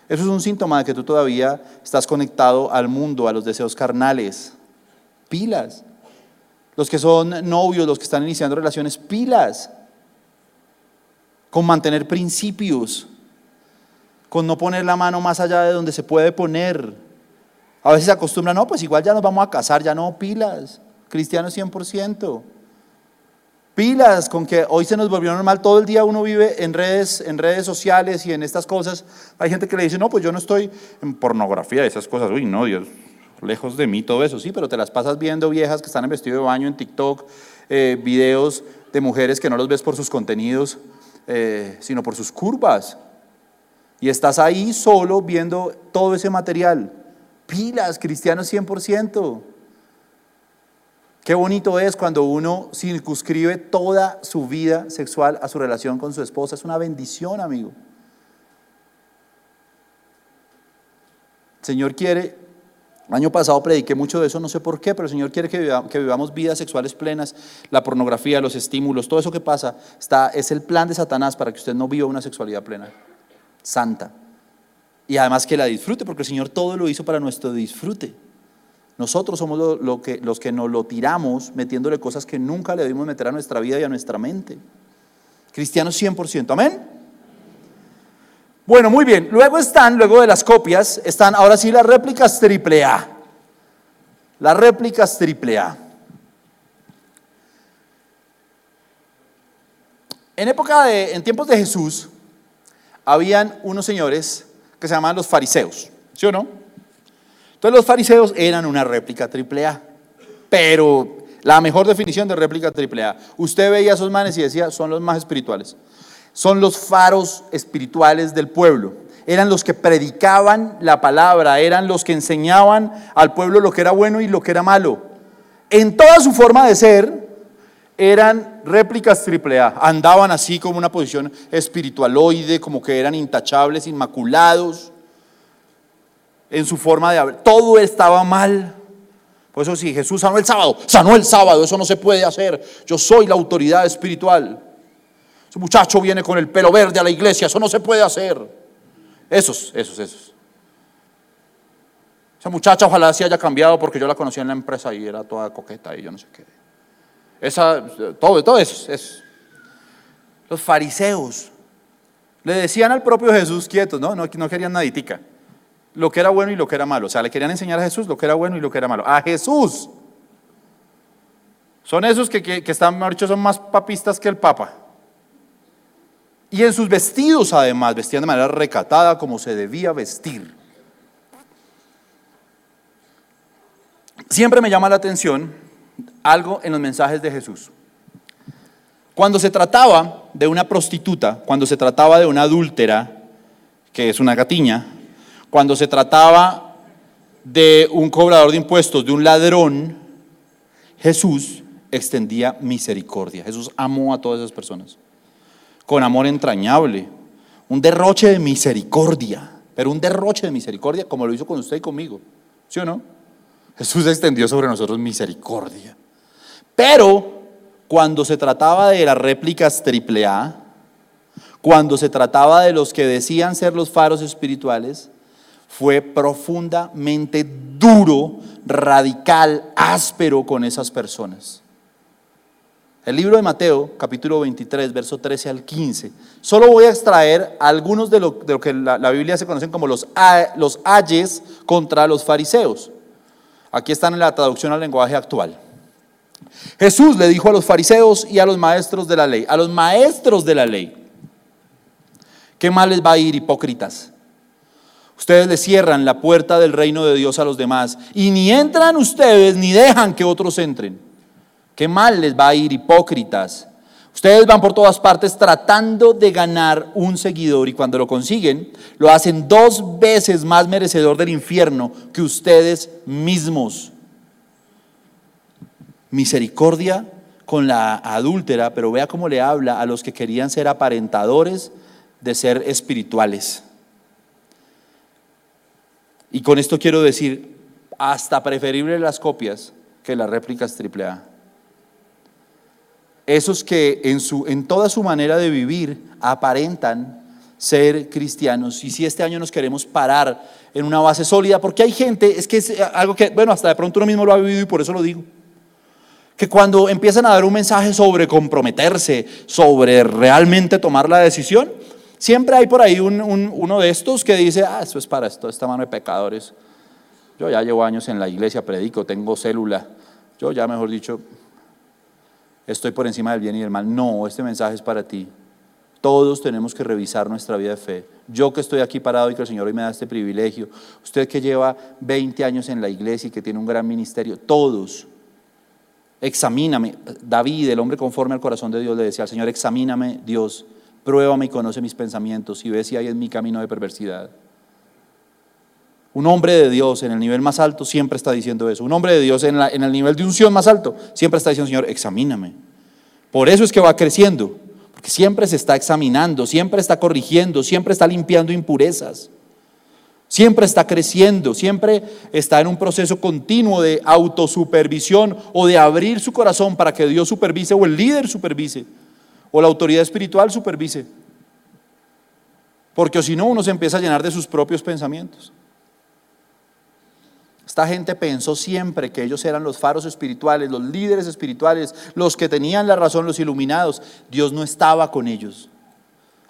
Eso es un síntoma de que tú todavía estás conectado al mundo, a los deseos carnales. Pilas. Los que son novios, los que están iniciando relaciones, pilas con mantener principios, con no poner la mano más allá de donde se puede poner. A veces se acostumbra, no, pues igual ya nos vamos a casar, ya no, pilas, cristianos 100%. Pilas con que hoy se nos volvió normal, todo el día uno vive en redes, en redes sociales y en estas cosas. Hay gente que le dice, no, pues yo no estoy en pornografía, esas cosas, uy, no, Dios, lejos de mí todo eso, sí, pero te las pasas viendo viejas que están en vestido de baño en TikTok, eh, videos de mujeres que no los ves por sus contenidos, eh, sino por sus curvas. Y estás ahí solo viendo todo ese material. Pilas, cristianos 100%. Qué bonito es cuando uno circunscribe toda su vida sexual a su relación con su esposa. Es una bendición, amigo. El Señor quiere año pasado prediqué mucho de eso, no sé por qué, pero el Señor quiere que, vivamos vidas sexuales plenas, la pornografía, los estímulos, todo eso que pasa, está, es el plan de Satanás para que usted no viva una sexualidad plena, santa. y además que la disfrute, porque el Señor todo lo hizo para nuestro disfrute. Nosotros somos los que nos lo tiramos metiéndole cosas que nunca le debimos meter a nuestra vida y a nuestra mente. Cristianos 100%, amén. Bueno, muy bien. Luego están, luego de las copias, están ahora sí las réplicas triple A. Las réplicas triple A. En época de, en tiempos de Jesús, habían unos señores que se llamaban los fariseos, ¿sí o no? Entonces los fariseos eran una réplica triple A, pero la mejor definición de réplica triple A, usted veía a esos manes y decía, son los más espirituales, son los faros espirituales del pueblo, eran los que predicaban la palabra, eran los que enseñaban al pueblo lo que era bueno y lo que era malo. En toda su forma de ser, eran réplicas triple A, andaban así como una posición espiritualoide, como que eran intachables, inmaculados, en su forma de hablar, todo estaba mal. Por eso si Jesús sanó el sábado, sanó el sábado, eso no se puede hacer, yo soy la autoridad espiritual. Ese muchacho viene con el pelo verde a la iglesia, eso no se puede hacer. Esos, esos, esos. Esa muchacha ojalá se haya cambiado porque yo la conocí en la empresa y era toda coqueta y yo no sé qué. Esa, todo, todo eso, Los fariseos le decían al propio Jesús quietos, ¿no? No, querían naditica. Lo que era bueno y lo que era malo. O sea, le querían enseñar a Jesús lo que era bueno y lo que era malo. A Jesús. Son esos que, que, están, mejor son más papistas que el Papa. Y en sus vestidos, además, vestían de manera recatada como se debía vestir. Siempre me llama la atención algo en los mensajes de Jesús. Cuando se trataba de una prostituta, cuando se trataba de una adúltera, que es una gatiña, cuando se trataba de un cobrador de impuestos, de un ladrón, Jesús extendía misericordia. Jesús amó a todas esas personas con amor entrañable, un derroche de misericordia, pero un derroche de misericordia como lo hizo con usted y conmigo, ¿sí o no? Jesús extendió sobre nosotros misericordia. Pero cuando se trataba de las réplicas triple A, cuando se trataba de los que decían ser los faros espirituales, fue profundamente duro, radical, áspero con esas personas. El libro de Mateo, capítulo 23, verso 13 al 15. Solo voy a extraer algunos de lo, que la, Biblia se conocen como los, los ayes contra los fariseos. Aquí están en la traducción al lenguaje actual. Jesús le dijo a los fariseos y a los maestros de la ley, a los maestros de la ley, ¿qué mal les va a ir hipócritas? Ustedes le cierran la puerta del reino de Dios a los demás y ni entran ustedes ni dejan que otros entren. ¿Qué mal les va a ir hipócritas? Ustedes van por todas partes tratando de ganar un seguidor y cuando lo consiguen, lo hacen dos veces más merecedor del infierno que ustedes mismos misericordia con la adúltera, pero vea cómo le habla a los que querían ser aparentadores de ser espirituales. Y con esto quiero decir, hasta preferible las copias que las réplicas AAA. Esos que en, su, en toda su manera de vivir aparentan ser cristianos. Y si este año nos queremos parar en una base sólida, porque hay gente, es que es algo que, bueno, hasta de pronto uno mismo lo ha vivido y por eso lo digo que cuando empiezan a dar un mensaje sobre comprometerse, sobre realmente tomar la decisión, siempre hay por ahí uno de estos que dice, ah, eso es para esto, esta mano de pecadores. Yo ya llevo años en la iglesia, predico, tengo célula. Yo ya, mejor dicho, estoy por encima del bien y del mal. No, este mensaje es para ti. Todos tenemos que revisar nuestra vida de fe. Yo que estoy aquí parado y que el Señor hoy me da este privilegio, usted que lleva 20 años en la iglesia y que tiene un gran ministerio, todos examíname. David, el hombre conforme al corazón de Dios, le decía al Señor, examíname Dios, pruébame y conoce mis pensamientos y ve si hay en mi camino de perversidad. Un hombre de Dios en el nivel más alto siempre está diciendo eso. Un hombre de Dios en, el nivel de unción más alto siempre está diciendo, Señor, examíname. Por eso es que va creciendo, porque siempre se está examinando, siempre está corrigiendo, siempre está limpiando impurezas. Siempre está creciendo, siempre está en un proceso continuo de autosupervisión o de abrir su corazón para que Dios supervise o el líder supervise o la autoridad espiritual supervise. Porque si no, uno se empieza a llenar de sus propios pensamientos. Esta gente pensó siempre que ellos eran los faros espirituales, los líderes espirituales, los que tenían la razón, los iluminados. Dios no estaba con ellos.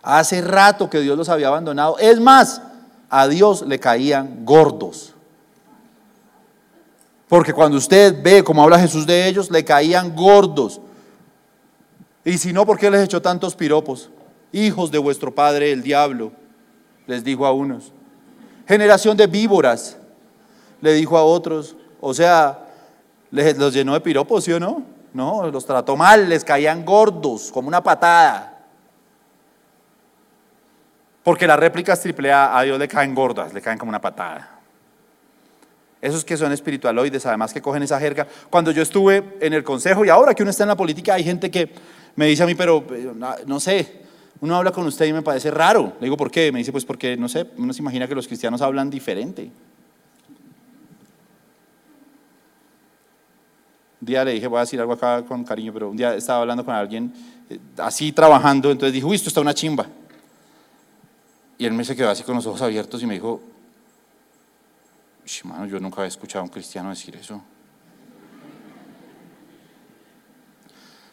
Hace rato que Dios los había abandonado. Es más, a Dios le caían gordos. Porque cuando usted ve cómo habla Jesús de ellos, le caían gordos. Y si no, ¿por qué les echó tantos piropos? Hijos de vuestro padre el diablo, les dijo a unos. Generación de víboras, le dijo a otros. O sea, les los llenó de piropos, ¿sí o no? No, los trató mal, les caían gordos, como una patada. Porque las réplicas triple A a Dios le caen gordas, le caen como una patada. Esos que son espiritualoides, además que cogen esa jerga. Cuando yo estuve en el consejo y ahora que uno está en la política, hay gente que me dice a mí, pero eh, no sé, uno habla con usted y me parece raro. Le digo, ¿por qué? Me dice, pues porque, no sé, uno se imagina que los cristianos hablan diferente. Un día le dije, voy a decir algo acá con cariño, pero un día estaba hablando con alguien eh, así trabajando, entonces dijo, uy, esto está una chimba. Y él me se quedó así con los ojos abiertos y me dijo, mano, yo nunca había escuchado a un cristiano decir eso.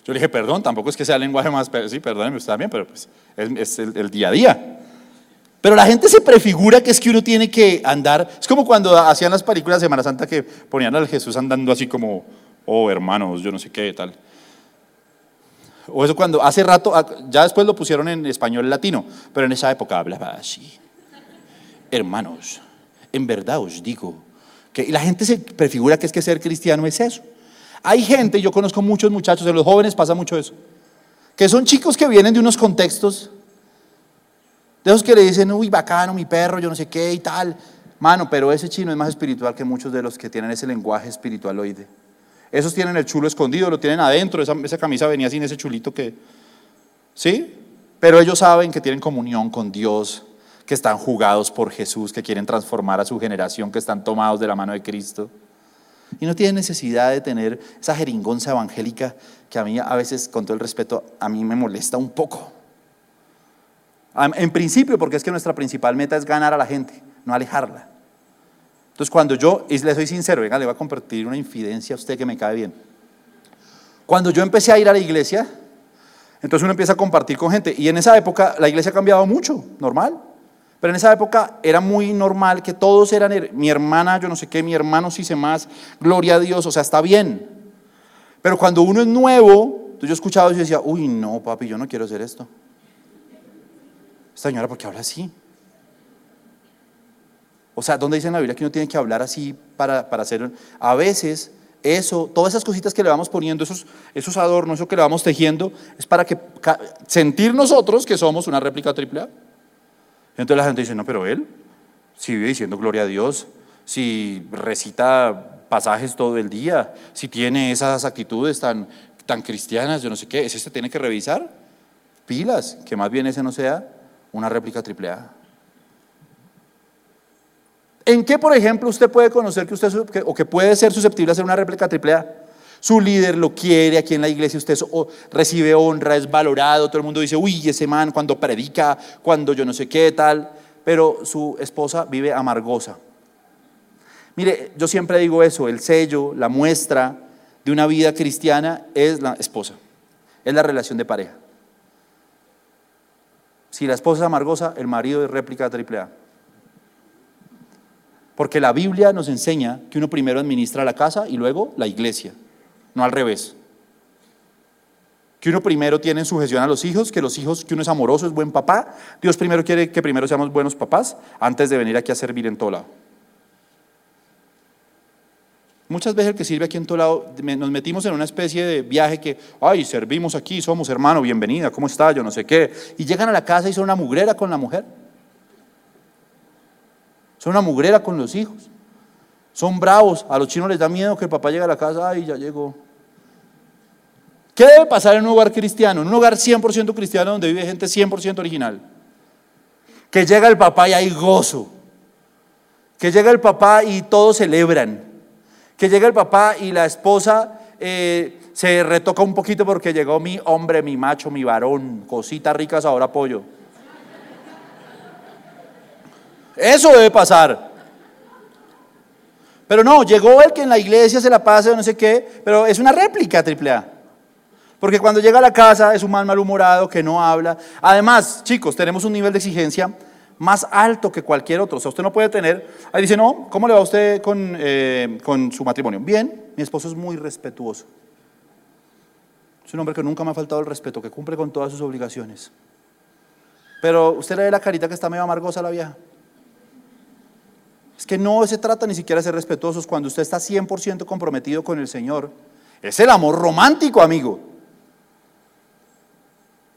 Yo le dije, perdón, tampoco es que sea el lenguaje más, sí, perdóneme usted también, pero pues es, el, día a día. Pero la gente se prefigura que es que uno tiene que andar, es como cuando hacían las películas de Semana Santa que ponían al Jesús andando así como, oh hermanos, yo no sé qué, tal. O eso cuando hace rato, ah, ya después lo pusieron en español latino, pero en esa época hablaba así. Hermanos, en verdad os digo que la gente se prefigura que es que ser cristiano es eso. Hay gente, yo conozco muchos muchachos, en los jóvenes pasa mucho eso, que son chicos que vienen de unos contextos, de esos que le dicen, uy, bacano, mi perro, yo no sé qué y tal. Mano, pero ese chino es más espiritual que muchos de los que tienen ese lenguaje espiritualoide. Esos tienen el chulo escondido, lo tienen adentro, esa, esa camisa venía sin ese chulito que... ¿Sí? Pero ellos saben que tienen comunión con Dios, que están jugados por Jesús, que quieren transformar a su generación, que están tomados de la mano de Cristo. Y no tienen necesidad de tener esa jeringonza evangélica que a mí a veces, con todo el respeto, a mí me molesta un poco. En principio, porque es que nuestra principal meta es ganar a la gente, no alejarla. Entonces, cuando yo, y le soy sincero, venga, le voy a compartir una infidencia a usted que me cae bien. Cuando yo empecé a ir a la iglesia, entonces uno empieza a compartir con gente. Y en esa época la iglesia ha cambiado mucho, normal. Pero en esa época era muy normal que todos eran, mi hermana, yo no sé qué, mi hermano sí sé más, gloria a Dios, o sea, está bien. Pero cuando uno es nuevo, yo escuchaba y decía, uy, no, papi, yo no quiero hacer esto. Esta señora, ¿por qué habla así? O sea, ¿dónde dice en la Biblia que uno tiene que hablar así para, para hacer? A veces eso, todas esas cositas que le vamos poniendo, esos, esos adornos, eso que le vamos tejiendo, es para que sentir nosotros que somos una réplica triple A. Entonces la gente dice, no, pero él, si vive diciendo gloria a Dios, si recita pasajes todo el día, si tiene esas actitudes tan, tan cristianas, yo no sé qué, ¿ese se tiene que revisar? Pilas, que más bien ese no sea una réplica triple. ¿En qué, por ejemplo, usted puede conocer que usted o que puede ser susceptible a ser una réplica triple A? Su líder lo quiere, aquí en la iglesia usted recibe honra, es valorado, todo el mundo dice, uy, ese man cuando predica, cuando yo no sé qué tal, pero su esposa vive amargosa. Mire, yo siempre digo eso, el sello, la muestra de una vida cristiana es la esposa, es la relación de pareja. Si la esposa es amargosa, el marido es réplica triple A. Porque la Biblia nos enseña que uno primero administra la casa y luego la iglesia, no al revés. Que uno primero tiene en sujeción a los hijos, que los hijos, que uno es amoroso, es buen papá. Dios primero quiere que primero seamos buenos papás antes de venir aquí a servir en todo lado. Muchas veces el que sirve aquí en todo lado, nos metimos en una especie de viaje que, ay, servimos aquí, somos hermano, bienvenida, ¿cómo está? Yo no sé qué. Y llegan a la casa y son una mugrera con la mujer. Son una mugrera con los hijos. Son bravos. A los chinos les da miedo que el papá llegue a la casa, ay, ya llegó. ¿Qué debe pasar en un hogar cristiano? En un hogar 100% cristiano donde vive gente 100% original. Que llega el papá y hay gozo. Que llega el papá y todos celebran. Que llega el papá y la esposa eh, se retoca un poquito porque llegó mi hombre, mi macho, mi varón. Cositas ricas, ahora pollo. Eso debe pasar. Pero no, llegó el que en la iglesia se la pase o no sé qué, pero es una réplica triple A. Porque cuando llega a la casa es un mal malhumorado que no habla. Además, chicos, tenemos un nivel de exigencia más alto que cualquier otro. O sea, usted no puede tener, ahí dice, no, ¿cómo le va a usted con, eh, con su matrimonio? Bien, mi esposo es muy respetuoso. Es un hombre que nunca me ha faltado el respeto, que cumple con todas sus obligaciones. Pero usted le ve la carita que está medio amargosa la vieja. Es que no se trata ni siquiera de ser respetuosos cuando usted está 100% comprometido con el Señor. Es el amor romántico, amigo.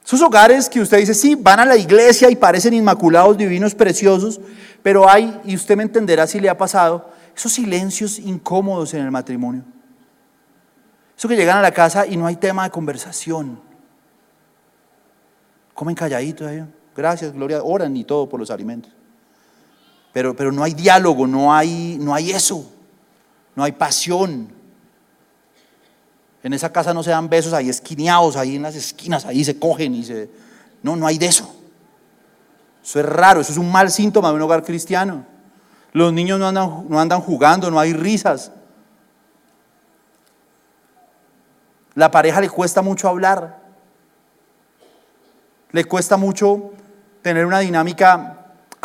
Esos hogares que usted dice, sí, van a la iglesia y parecen inmaculados, divinos, preciosos, pero hay, y usted me entenderá si le ha pasado, esos silencios incómodos en el matrimonio. Eso que llegan a la casa y no hay tema de conversación. Comen calladitos, ¿eh? gracias, gloria, oran y todo por los alimentos. Pero, pero no hay diálogo, no hay, no hay eso, no hay pasión. En esa casa no se dan besos ahí esquineados, ahí en las esquinas, ahí se cogen y se... No, no hay de eso. Eso es raro, eso es un mal síntoma de un hogar cristiano. Los niños no andan, no andan jugando, no hay risas. La pareja le cuesta mucho hablar. Le cuesta mucho tener una dinámica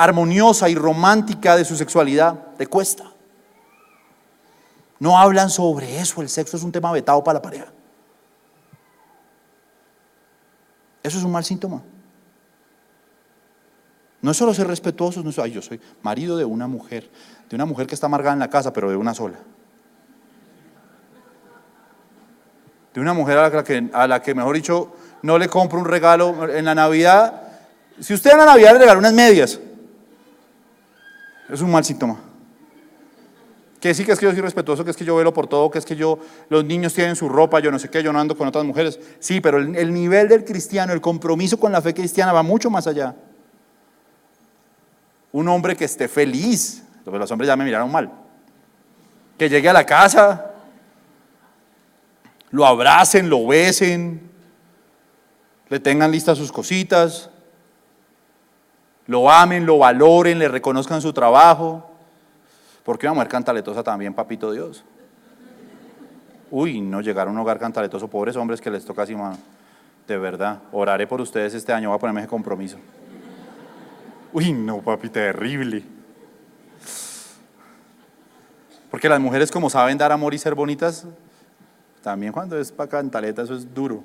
armoniosa y romántica de su sexualidad. Le cuesta. No hablan sobre eso. El sexo es un tema vetado para la pareja. Eso es un mal síntoma. No es solo ser respetuosos, no es, ay, yo soy marido de una mujer, de una mujer que está amargada en la casa, pero de una sola. De una mujer a la que, a la que mejor dicho, no le compro un regalo en la Navidad. Si usted en la Navidad le regala unas medias, es un mal síntoma. Que sí que es que yo soy respetuoso, que es que yo velo por todo, que es que yo, los niños tienen su ropa, yo no sé qué, yo no ando con otras mujeres. Sí, pero el, el nivel del cristiano, el compromiso con la fe cristiana va mucho más allá. Un hombre que esté feliz, los hombres ya me miraron mal, que llegue a la casa, lo abracen, lo besen, le tengan listas sus cositas, lo amen, lo valoren, le reconozcan su trabajo. Porque una mujer cantaletosa también, papito Dios. Uy, no llegar a un hogar cantaletoso, pobres hombres que les toca así. De verdad, oraré por ustedes este año, voy a ponerme ese compromiso. Uy, no, papi, terrible. Porque las mujeres, como saben dar amor y ser bonitas, también cuando es para cantaleta, eso es duro.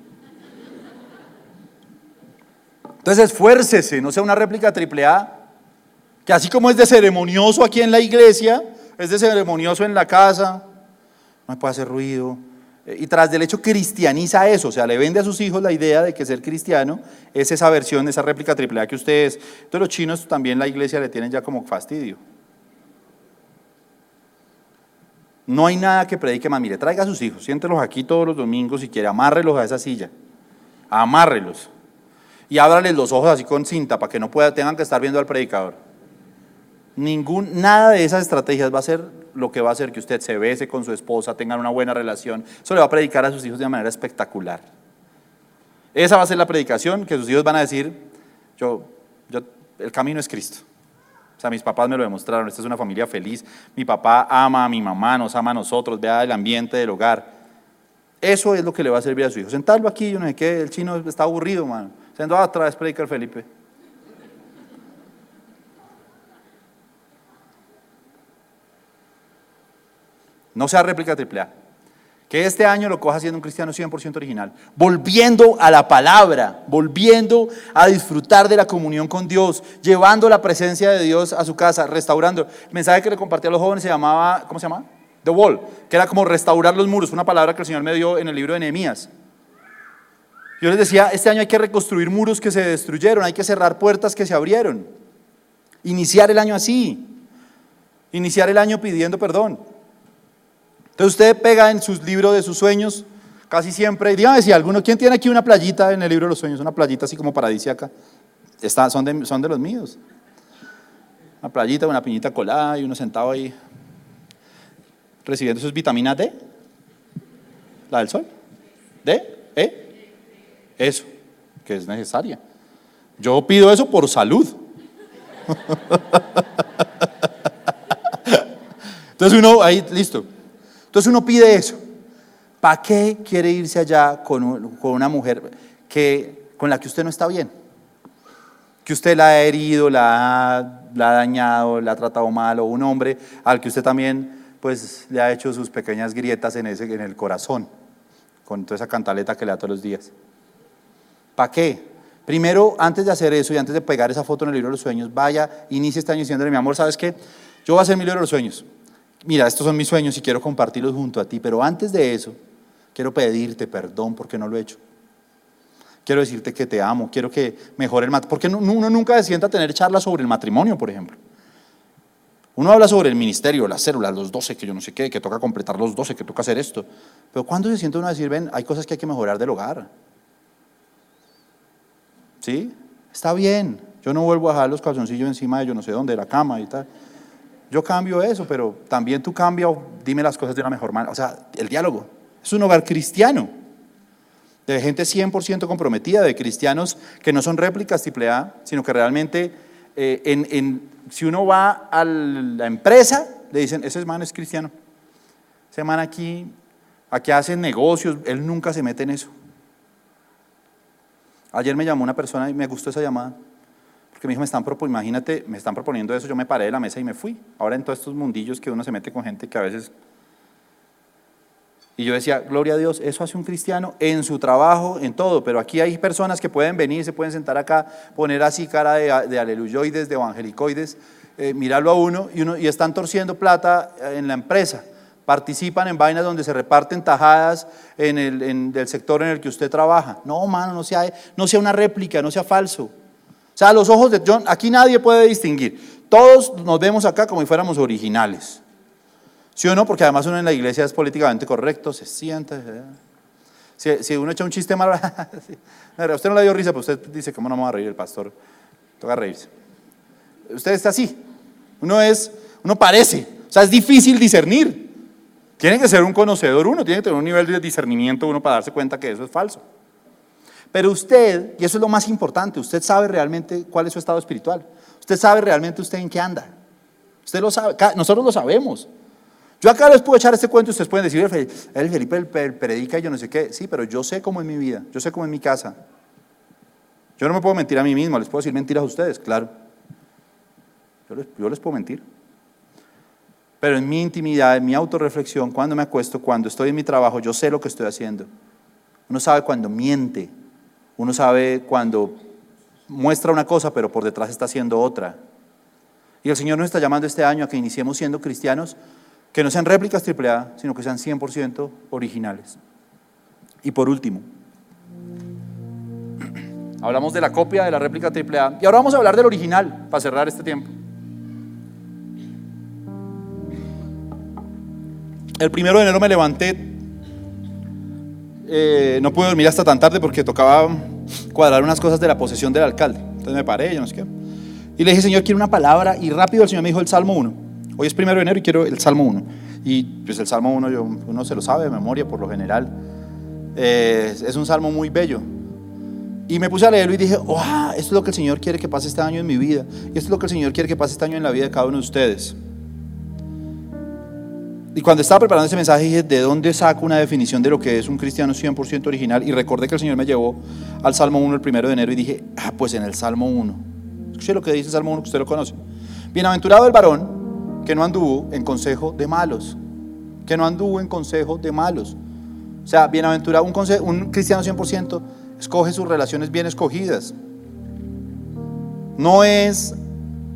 Entonces esfuércese, no sea una réplica triple A, que así como es de ceremonioso aquí en la iglesia, es de ceremonioso en la casa, no puede hacer ruido. Eh, y tras del hecho cristianiza eso, o sea, le vende a sus hijos la idea de que ser cristiano es esa versión, esa réplica triple A que ustedes. Entonces los chinos también la iglesia le tienen ya como fastidio. No hay nada que predique más. Mire, traiga a sus hijos, siéntelos aquí todos los domingos si quiere, amárrelos a esa silla. Amárrelos y ábrales los ojos así con cinta para que no pueda, tengan que estar viendo al predicador. Ningún, nada de esas estrategias va a ser lo que va a hacer que usted se bese con su esposa, tengan una buena relación. Eso le va a predicar a sus hijos de manera espectacular. Esa va a ser la predicación que sus hijos van a decir, yo, yo, el camino es Cristo. O sea, mis papás me lo demostraron, esta es una familia feliz. Mi papá ama a mi mamá, nos ama a nosotros, vea el ambiente del hogar. Eso es lo que le va a servir a sus hijos. Sentarlo aquí, yo no sé qué, el chino está aburrido, mano. Otra vez predicar Felipe. No sea réplica triple A. Que este año lo coja siendo un cristiano 100% original. Volviendo a la palabra, volviendo a disfrutar de la comunión con Dios, llevando la presencia de Dios a su casa, restaurando. El mensaje que le compartí a los jóvenes se llamaba, ¿cómo se llama? The Wall, que era como restaurar los muros, una palabra que el Señor me dio en el libro de Nehemías. Yo les decía, este año hay que reconstruir muros que se destruyeron, hay que cerrar puertas que se abrieron. Iniciar el año así. Iniciar el año pidiendo perdón. Entonces usted pega en sus libros de sus sueños, casi siempre, dígame si alguno, ¿quién tiene aquí una playita en el libro de los sueños? Una playita así como paradisíaca. Está, son, de, son de los míos. Una playita, una piñita colada y uno sentado ahí recibiendo sus vitaminas D. La del sol. D, E. Eso, que es necesaria. Yo pido eso por salud. Entonces uno, ahí, listo. Entonces uno pide eso. ¿Para qué quiere irse allá con, con una mujer que, con la que usted no está bien? Que usted la ha herido, la ha, la ha dañado, la ha tratado mal, o un hombre al que usted también pues, le ha hecho sus pequeñas grietas en, ese, en el corazón, con toda esa cantaleta que le da todos los días. ¿Para qué? Primero, antes de hacer eso y antes de pegar esa foto en el libro de los sueños, vaya, inicie este año diciéndole, mi amor, ¿sabes qué? Yo voy a hacer mi libro de los sueños. Mira, estos son mis sueños y quiero compartirlos junto a ti, pero antes de eso, quiero pedirte perdón porque no lo he hecho. Quiero decirte que te amo, quiero que mejore el matrimonio. Porque uno nunca se sienta a tener charlas sobre el matrimonio, por ejemplo. Uno habla sobre el ministerio, las células, los 12, que yo no sé qué, que toca completar los 12, que toca hacer esto. Pero cuando se siente uno a decir, ven, hay cosas que hay que mejorar del hogar. ¿Sí? Está bien. Yo no vuelvo a dejar los calzoncillos encima de yo no sé dónde, de la cama y tal. Yo cambio eso, pero también tú cambias, dime las cosas de una mejor manera. O sea, el diálogo. Es un hogar cristiano, de gente 100% comprometida, de cristianos que no son réplicas triple A, sino que realmente, eh, en, si uno va a la empresa, le dicen, ese man es cristiano. Ese man aquí, aquí hace negocios, él nunca se mete en eso. Ayer me llamó una persona y me gustó esa llamada. Porque me dijo, me están imagínate, me están proponiendo eso, yo me paré de la mesa y me fui. Ahora en todos estos mundillos que uno se mete con gente que a veces... Y yo decía, gloria a Dios, eso hace un cristiano en su trabajo, en todo, pero aquí hay personas que pueden venir, se pueden sentar acá, poner así cara de, de aleluyoides, de evangelicoides, eh, mirarlo a uno y, uno y están torciendo plata en la empresa participan en vainas donde se reparten tajadas en el del sector en el que usted trabaja. No, mano, no sea, no sea una réplica, no sea falso. O sea, los ojos de John, aquí nadie puede distinguir. Todos nos vemos acá como si fuéramos originales. ¿Sí o no? Porque además uno en la iglesia es políticamente correcto, se sienta. Si, si uno echa un chiste malo, usted no le dio risa, pero usted dice, ¿cómo no me va a reír el pastor? Toca reírse. Usted está así. Uno es, uno parece. O sea, es difícil discernir. Tiene que ser un conocedor uno, tiene que tener un nivel de discernimiento uno para darse cuenta que eso es falso. Pero usted, y eso es lo más importante, usted sabe realmente cuál es su estado espiritual. Usted sabe realmente usted en qué anda. Usted lo sabe, nosotros lo sabemos. Yo acá les puedo echar este cuento y ustedes pueden decir, el Felipe el, predica y yo no sé qué. Sí, pero yo sé cómo es mi vida, yo sé cómo es mi casa. Yo no me puedo mentir a mí mismo, les puedo decir mentiras a ustedes, claro. yo les puedo mentir. Pero en mi intimidad, en mi autorreflexión, cuando me acuesto, cuando estoy en mi trabajo, yo sé lo que estoy haciendo. Uno sabe cuando miente, uno sabe cuando muestra una cosa, pero por detrás está haciendo otra. Y el Señor nos está llamando este año a que iniciemos siendo cristianos que no sean réplicas AAA, sino que sean 100% originales. Y por último, hablamos de la copia de la réplica AAA y ahora vamos a hablar del original para cerrar este tiempo. El primero de enero me levanté, eh, no pude dormir hasta tan tarde porque tocaba cuadrar unas cosas de la posesión del alcalde. Entonces me paré, yo no sé qué. Y le dije, Señor, quiero una palabra. Y rápido el Señor me dijo el Salmo 1. Hoy es primero de enero y quiero el Salmo 1. Y pues el Salmo 1 yo, uno se lo sabe de memoria por lo general. Eh, es un salmo muy bello. Y me puse a leerlo y dije, wow, esto es lo que el Señor quiere que pase este año en mi vida. Y esto es lo que el Señor quiere que pase este año en la vida de cada uno de ustedes. Y cuando estaba preparando ese mensaje dije, ¿de dónde saco una definición de lo que es un cristiano 100% original? Y recordé que el Señor me llevó al Salmo 1 el primero de enero y dije, ah, pues en el Salmo 1. Escuche lo que dice el Salmo 1, que usted lo conoce. Bienaventurado el varón que no anduvo en consejo de malos. Que no anduvo en consejo de malos. O sea, bienaventurado, un, un cristiano 100% escoge sus relaciones bien escogidas. No es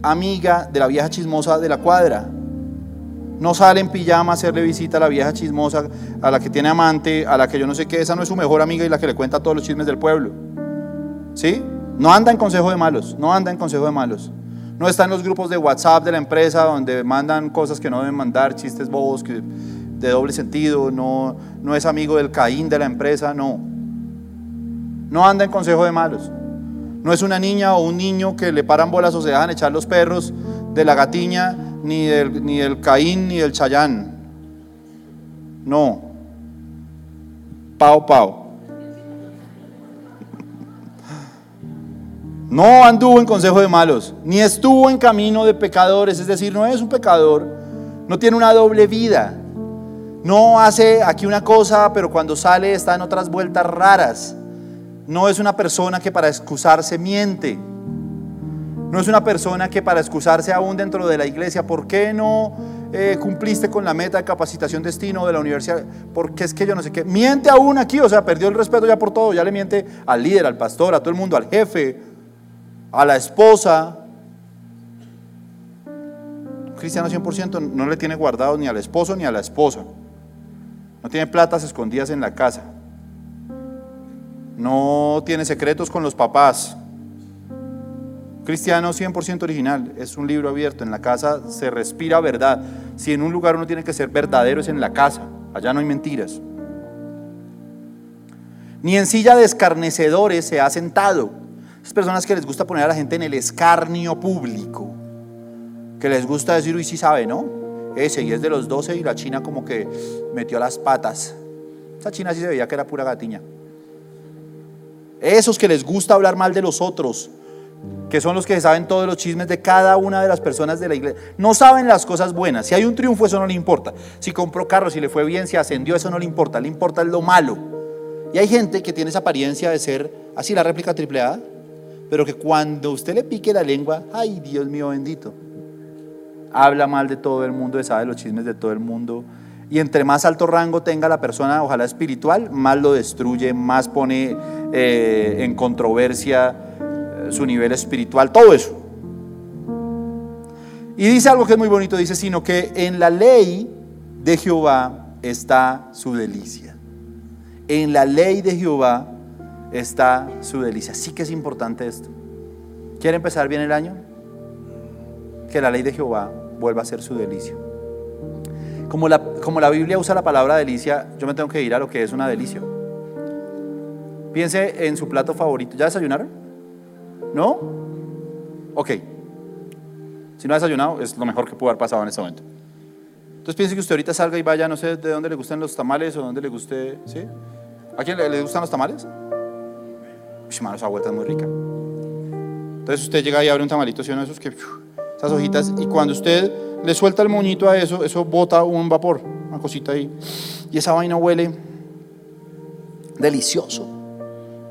amiga de la vieja chismosa de la cuadra no sale en pijama a hacerle visita a la vieja chismosa, a la que tiene amante, a la que yo no sé qué, esa no es su mejor amiga y la que le cuenta todos los chismes del pueblo. ¿Sí? No anda en consejo de malos, no anda en consejo de malos. No está en los grupos de WhatsApp de la empresa donde mandan cosas que no deben mandar, chistes bobos de doble sentido, no, no es amigo del Caín de la empresa, no. No anda en consejo de malos. No es una niña o un niño que le paran bolas o se dejan echar los perros de la gatiña ni del, ni Caín, ni del Chayán. No. Pau, pau. No anduvo en consejo de malos, ni estuvo en camino de pecadores, es decir, no es un pecador, no tiene una doble vida. No hace aquí una cosa, pero cuando sale está en otras vueltas raras. No es una persona que para excusarse miente. No es una persona que para excusarse aún dentro de la iglesia, ¿por qué no eh, cumpliste con la meta de capacitación destino de la universidad? Porque es que yo no sé qué. Miente aún aquí, o sea, perdió el respeto ya por todo, ya le miente al líder, al pastor, a todo el mundo, al jefe, a la esposa. Un cristiano 100% no le tiene guardado ni al esposo ni a la esposa. No tiene platas escondidas en la casa. No tiene secretos con los papás. Cristiano 100% original es un libro abierto. En la casa se respira verdad. Si en un lugar uno tiene que ser verdadero es en la casa. Allá no hay mentiras. Ni en silla de escarnecedores se ha sentado. Esas personas que les gusta poner a la gente en el escarnio público. Que les gusta decir, uy, sí sabe, ¿no? Ese, y es de los 12 y la china como que metió las patas. Esa china sí se veía que era pura gatiña. Esos que les gusta hablar mal de los otros, que son los que saben todos los chismes de cada una de las personas de la iglesia. No saben las cosas buenas. Si hay un triunfo, eso no le importa. Si compró carro, si le fue bien, si ascendió, eso no le importa. Le importa lo malo. Y hay gente que tiene esa apariencia de ser así la réplica triple A, pero que cuando usted le pique la lengua, ay Dios mío bendito, habla mal de todo el mundo, sabe los chismes de todo el mundo. Y entre más alto rango tenga la persona, ojalá espiritual, más lo destruye, más pone eh, en controversia su nivel espiritual, todo eso. Y dice algo que es muy bonito, dice, sino que en la ley de Jehová está su delicia. En la ley de Jehová está su delicia. Sí que es importante esto. ¿Quiere empezar bien el año? Que la ley de Jehová vuelva a ser su delicia. Como la, como la Biblia usa la palabra delicia, yo me tengo que ir a lo que es una delicia. Piense en su plato favorito. ¿Ya desayunaron? ¿No? Ok. Si no ha desayunado, es lo mejor que pudo haber pasado en este momento. Entonces piense que usted ahorita salga y vaya, no sé de dónde le gustan los tamales o dónde le guste, ¿sí? ¿A quién le, gustan los tamales? Uy, mano, esa vuelta es muy rica. Entonces usted llega y abre un tamalito, ¿sí? Uno de esos que esas hojitas, y cuando usted le suelta el moñito a eso, eso bota un vapor, una cosita ahí, y esa vaina huele delicioso,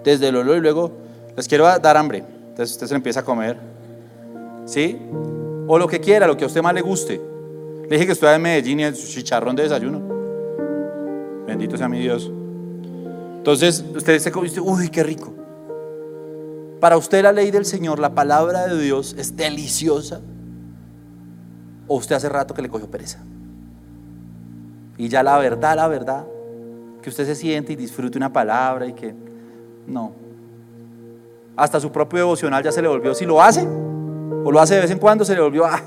desde el olor y luego les quiero dar hambre, entonces usted se empieza a comer, ¿sí? O lo que quiera, lo que a usted más le guste. Le dije que estoy en Medellín y el chicharrón de desayuno. Bendito sea mi Dios. Entonces usted se come uy, qué rico. Para usted la ley del Señor, la palabra de Dios es deliciosa. ¿O usted hace rato que le cogió pereza? Y ya la verdad, la verdad, que usted se siente y disfrute una palabra y que no. Hasta su propio devocional ya se le volvió, si lo hace, o lo hace de vez en cuando, se le volvió, ah,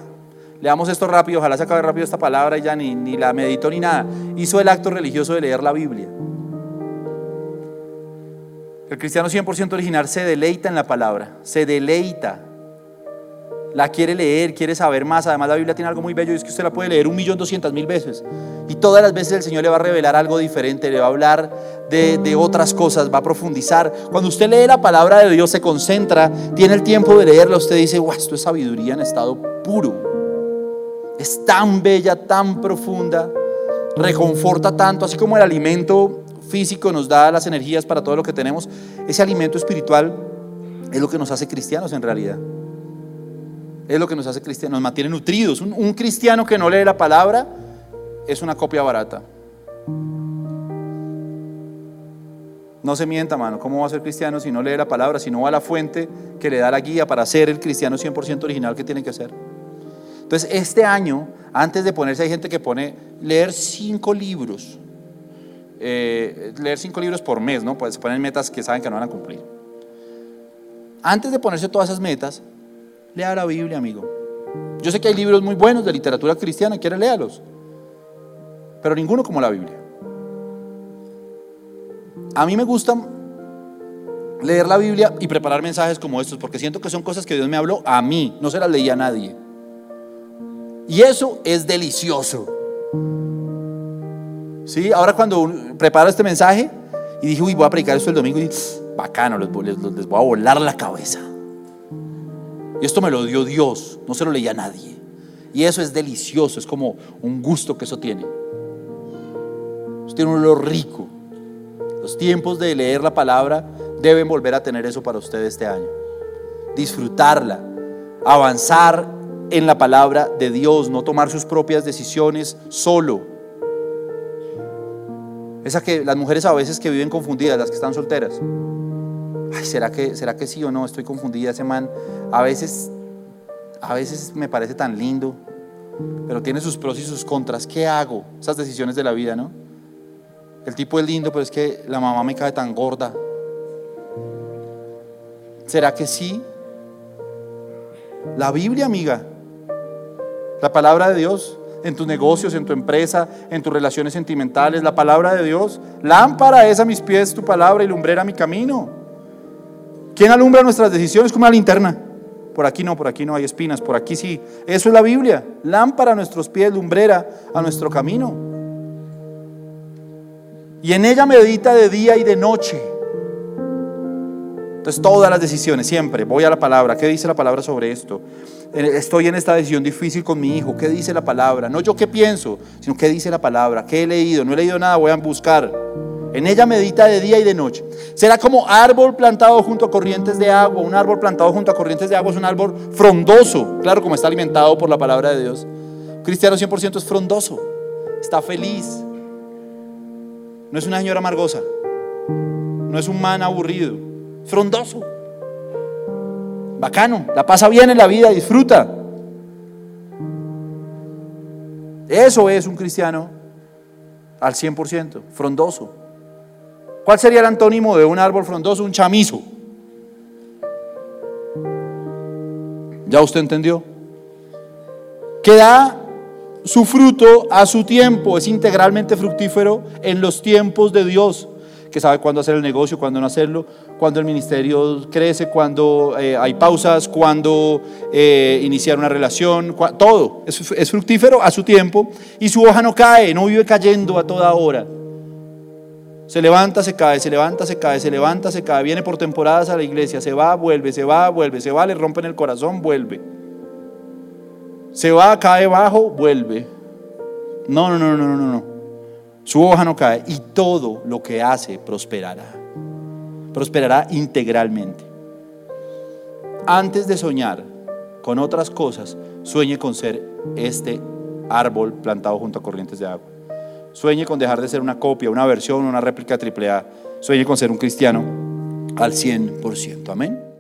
leamos esto rápido, ojalá se acabe rápido esta palabra y ya ni, la meditó ni nada. Hizo el acto religioso de leer la Biblia. El cristiano 100% original se deleita en la palabra, se deleita la quiere leer, quiere saber más. Además, la Biblia tiene algo muy bello es que usted la puede leer un millón doscientas mil veces. Y todas las veces el Señor le va a revelar algo diferente, le va a hablar de, otras cosas, va a profundizar. Cuando usted lee la palabra de Dios, se concentra, tiene el tiempo de leerla, usted dice, wow, esto es sabiduría en estado puro. Es tan bella, tan profunda, reconforta tanto, así como el alimento físico nos da las energías para todo lo que tenemos, ese alimento espiritual es lo que nos hace cristianos en realidad es lo que nos hace cristianos, nos mantiene nutridos. Un, cristiano que no lee la palabra es una copia barata. No se mienta, mano. ¿Cómo va a ser cristiano si no lee la palabra, si no va a la fuente que le da la guía para ser el cristiano 100% original que tiene que ser? Entonces, este año, antes de ponerse, hay gente que pone leer cinco libros. Eh, leer cinco libros por mes, ¿no? Pues se ponen metas que saben que no van a cumplir. Antes de ponerse todas esas metas, Lea la Biblia, amigo. Yo sé que hay libros muy buenos de literatura cristiana, quiere léalos. Pero ninguno como la Biblia. A mí me gusta leer la Biblia y preparar mensajes como estos, porque siento que son cosas que Dios me habló a mí, no se las leía a nadie. Y eso es delicioso. ¿Sí? Ahora cuando preparo este mensaje y dije, uy, voy a predicar esto el domingo, y bacano, les voy a volar la cabeza. Y esto me lo dio Dios, no se lo leía a nadie. Y eso es delicioso, es como un gusto que eso tiene. Eso tiene un olor rico. Los tiempos de leer la palabra deben volver a tener eso para usted este año. Disfrutarla, avanzar en la palabra de Dios, no tomar sus propias decisiones solo. Esa que las mujeres a veces que viven confundidas, las que están solteras. Ay, ¿será que, será que sí o no? Estoy confundida, ese man. A veces, a veces me parece tan lindo, pero tiene sus pros y sus contras. ¿Qué hago? Esas decisiones de la vida, ¿no? El tipo es lindo, pero es que la mamá me cae tan gorda. ¿Será que sí? La Biblia, amiga. La palabra de Dios en tus negocios, en tu empresa, en tus relaciones sentimentales, la palabra de Dios. Lámpara es a mis pies tu palabra y lumbrera mi camino. ¿Quién alumbra nuestras decisiones como una linterna? Por aquí no, por aquí no hay espinas, por aquí sí. Eso es la Biblia. Lámpara a nuestros pies, lumbrera a nuestro camino. Y en ella medita de día y de noche. Entonces todas las decisiones, siempre, voy a la palabra. ¿Qué dice la palabra sobre esto? Estoy en esta decisión difícil con mi hijo. ¿Qué dice la palabra? No yo qué pienso, sino qué dice la palabra. ¿Qué he leído? No he leído nada, voy a buscar. En ella medita de día y de noche. Será como árbol plantado junto a corrientes de agua. Un árbol plantado junto a corrientes de agua es un árbol frondoso. Claro, como está alimentado por la palabra de Dios. cristiano 100% es frondoso. Está feliz. No es una señora amargosa. No es un man aburrido. Frondoso bacano, la pasa bien en la vida, disfruta. Eso es un cristiano al 100%, frondoso. ¿Cuál sería el antónimo de un árbol frondoso? Un chamizo. ¿Ya usted entendió? Que da su fruto a su tiempo, es integralmente fructífero en los tiempos de Dios que sabe cuándo hacer el negocio, cuándo no hacerlo, cuándo el ministerio crece, cuándo eh, hay pausas, cuándo eh, iniciar una relación, todo. Es, es fructífero a su tiempo y su hoja no cae, no vive cayendo a toda hora. Se levanta, se cae, se levanta, se cae, se levanta, se cae, viene por temporadas a la iglesia, se va, vuelve, se va, vuelve, se va, le rompen el corazón, vuelve. Se va, cae bajo, vuelve. No, no, no, no, no, no. Su hoja no cae y todo lo que hace prosperará. Prosperará integralmente. Antes de soñar con otras cosas, sueñe con ser este árbol plantado junto a corrientes de agua. Sueñe con dejar de ser una copia, una versión, una réplica AAA. Sueñe con ser un cristiano al 100%. Amén.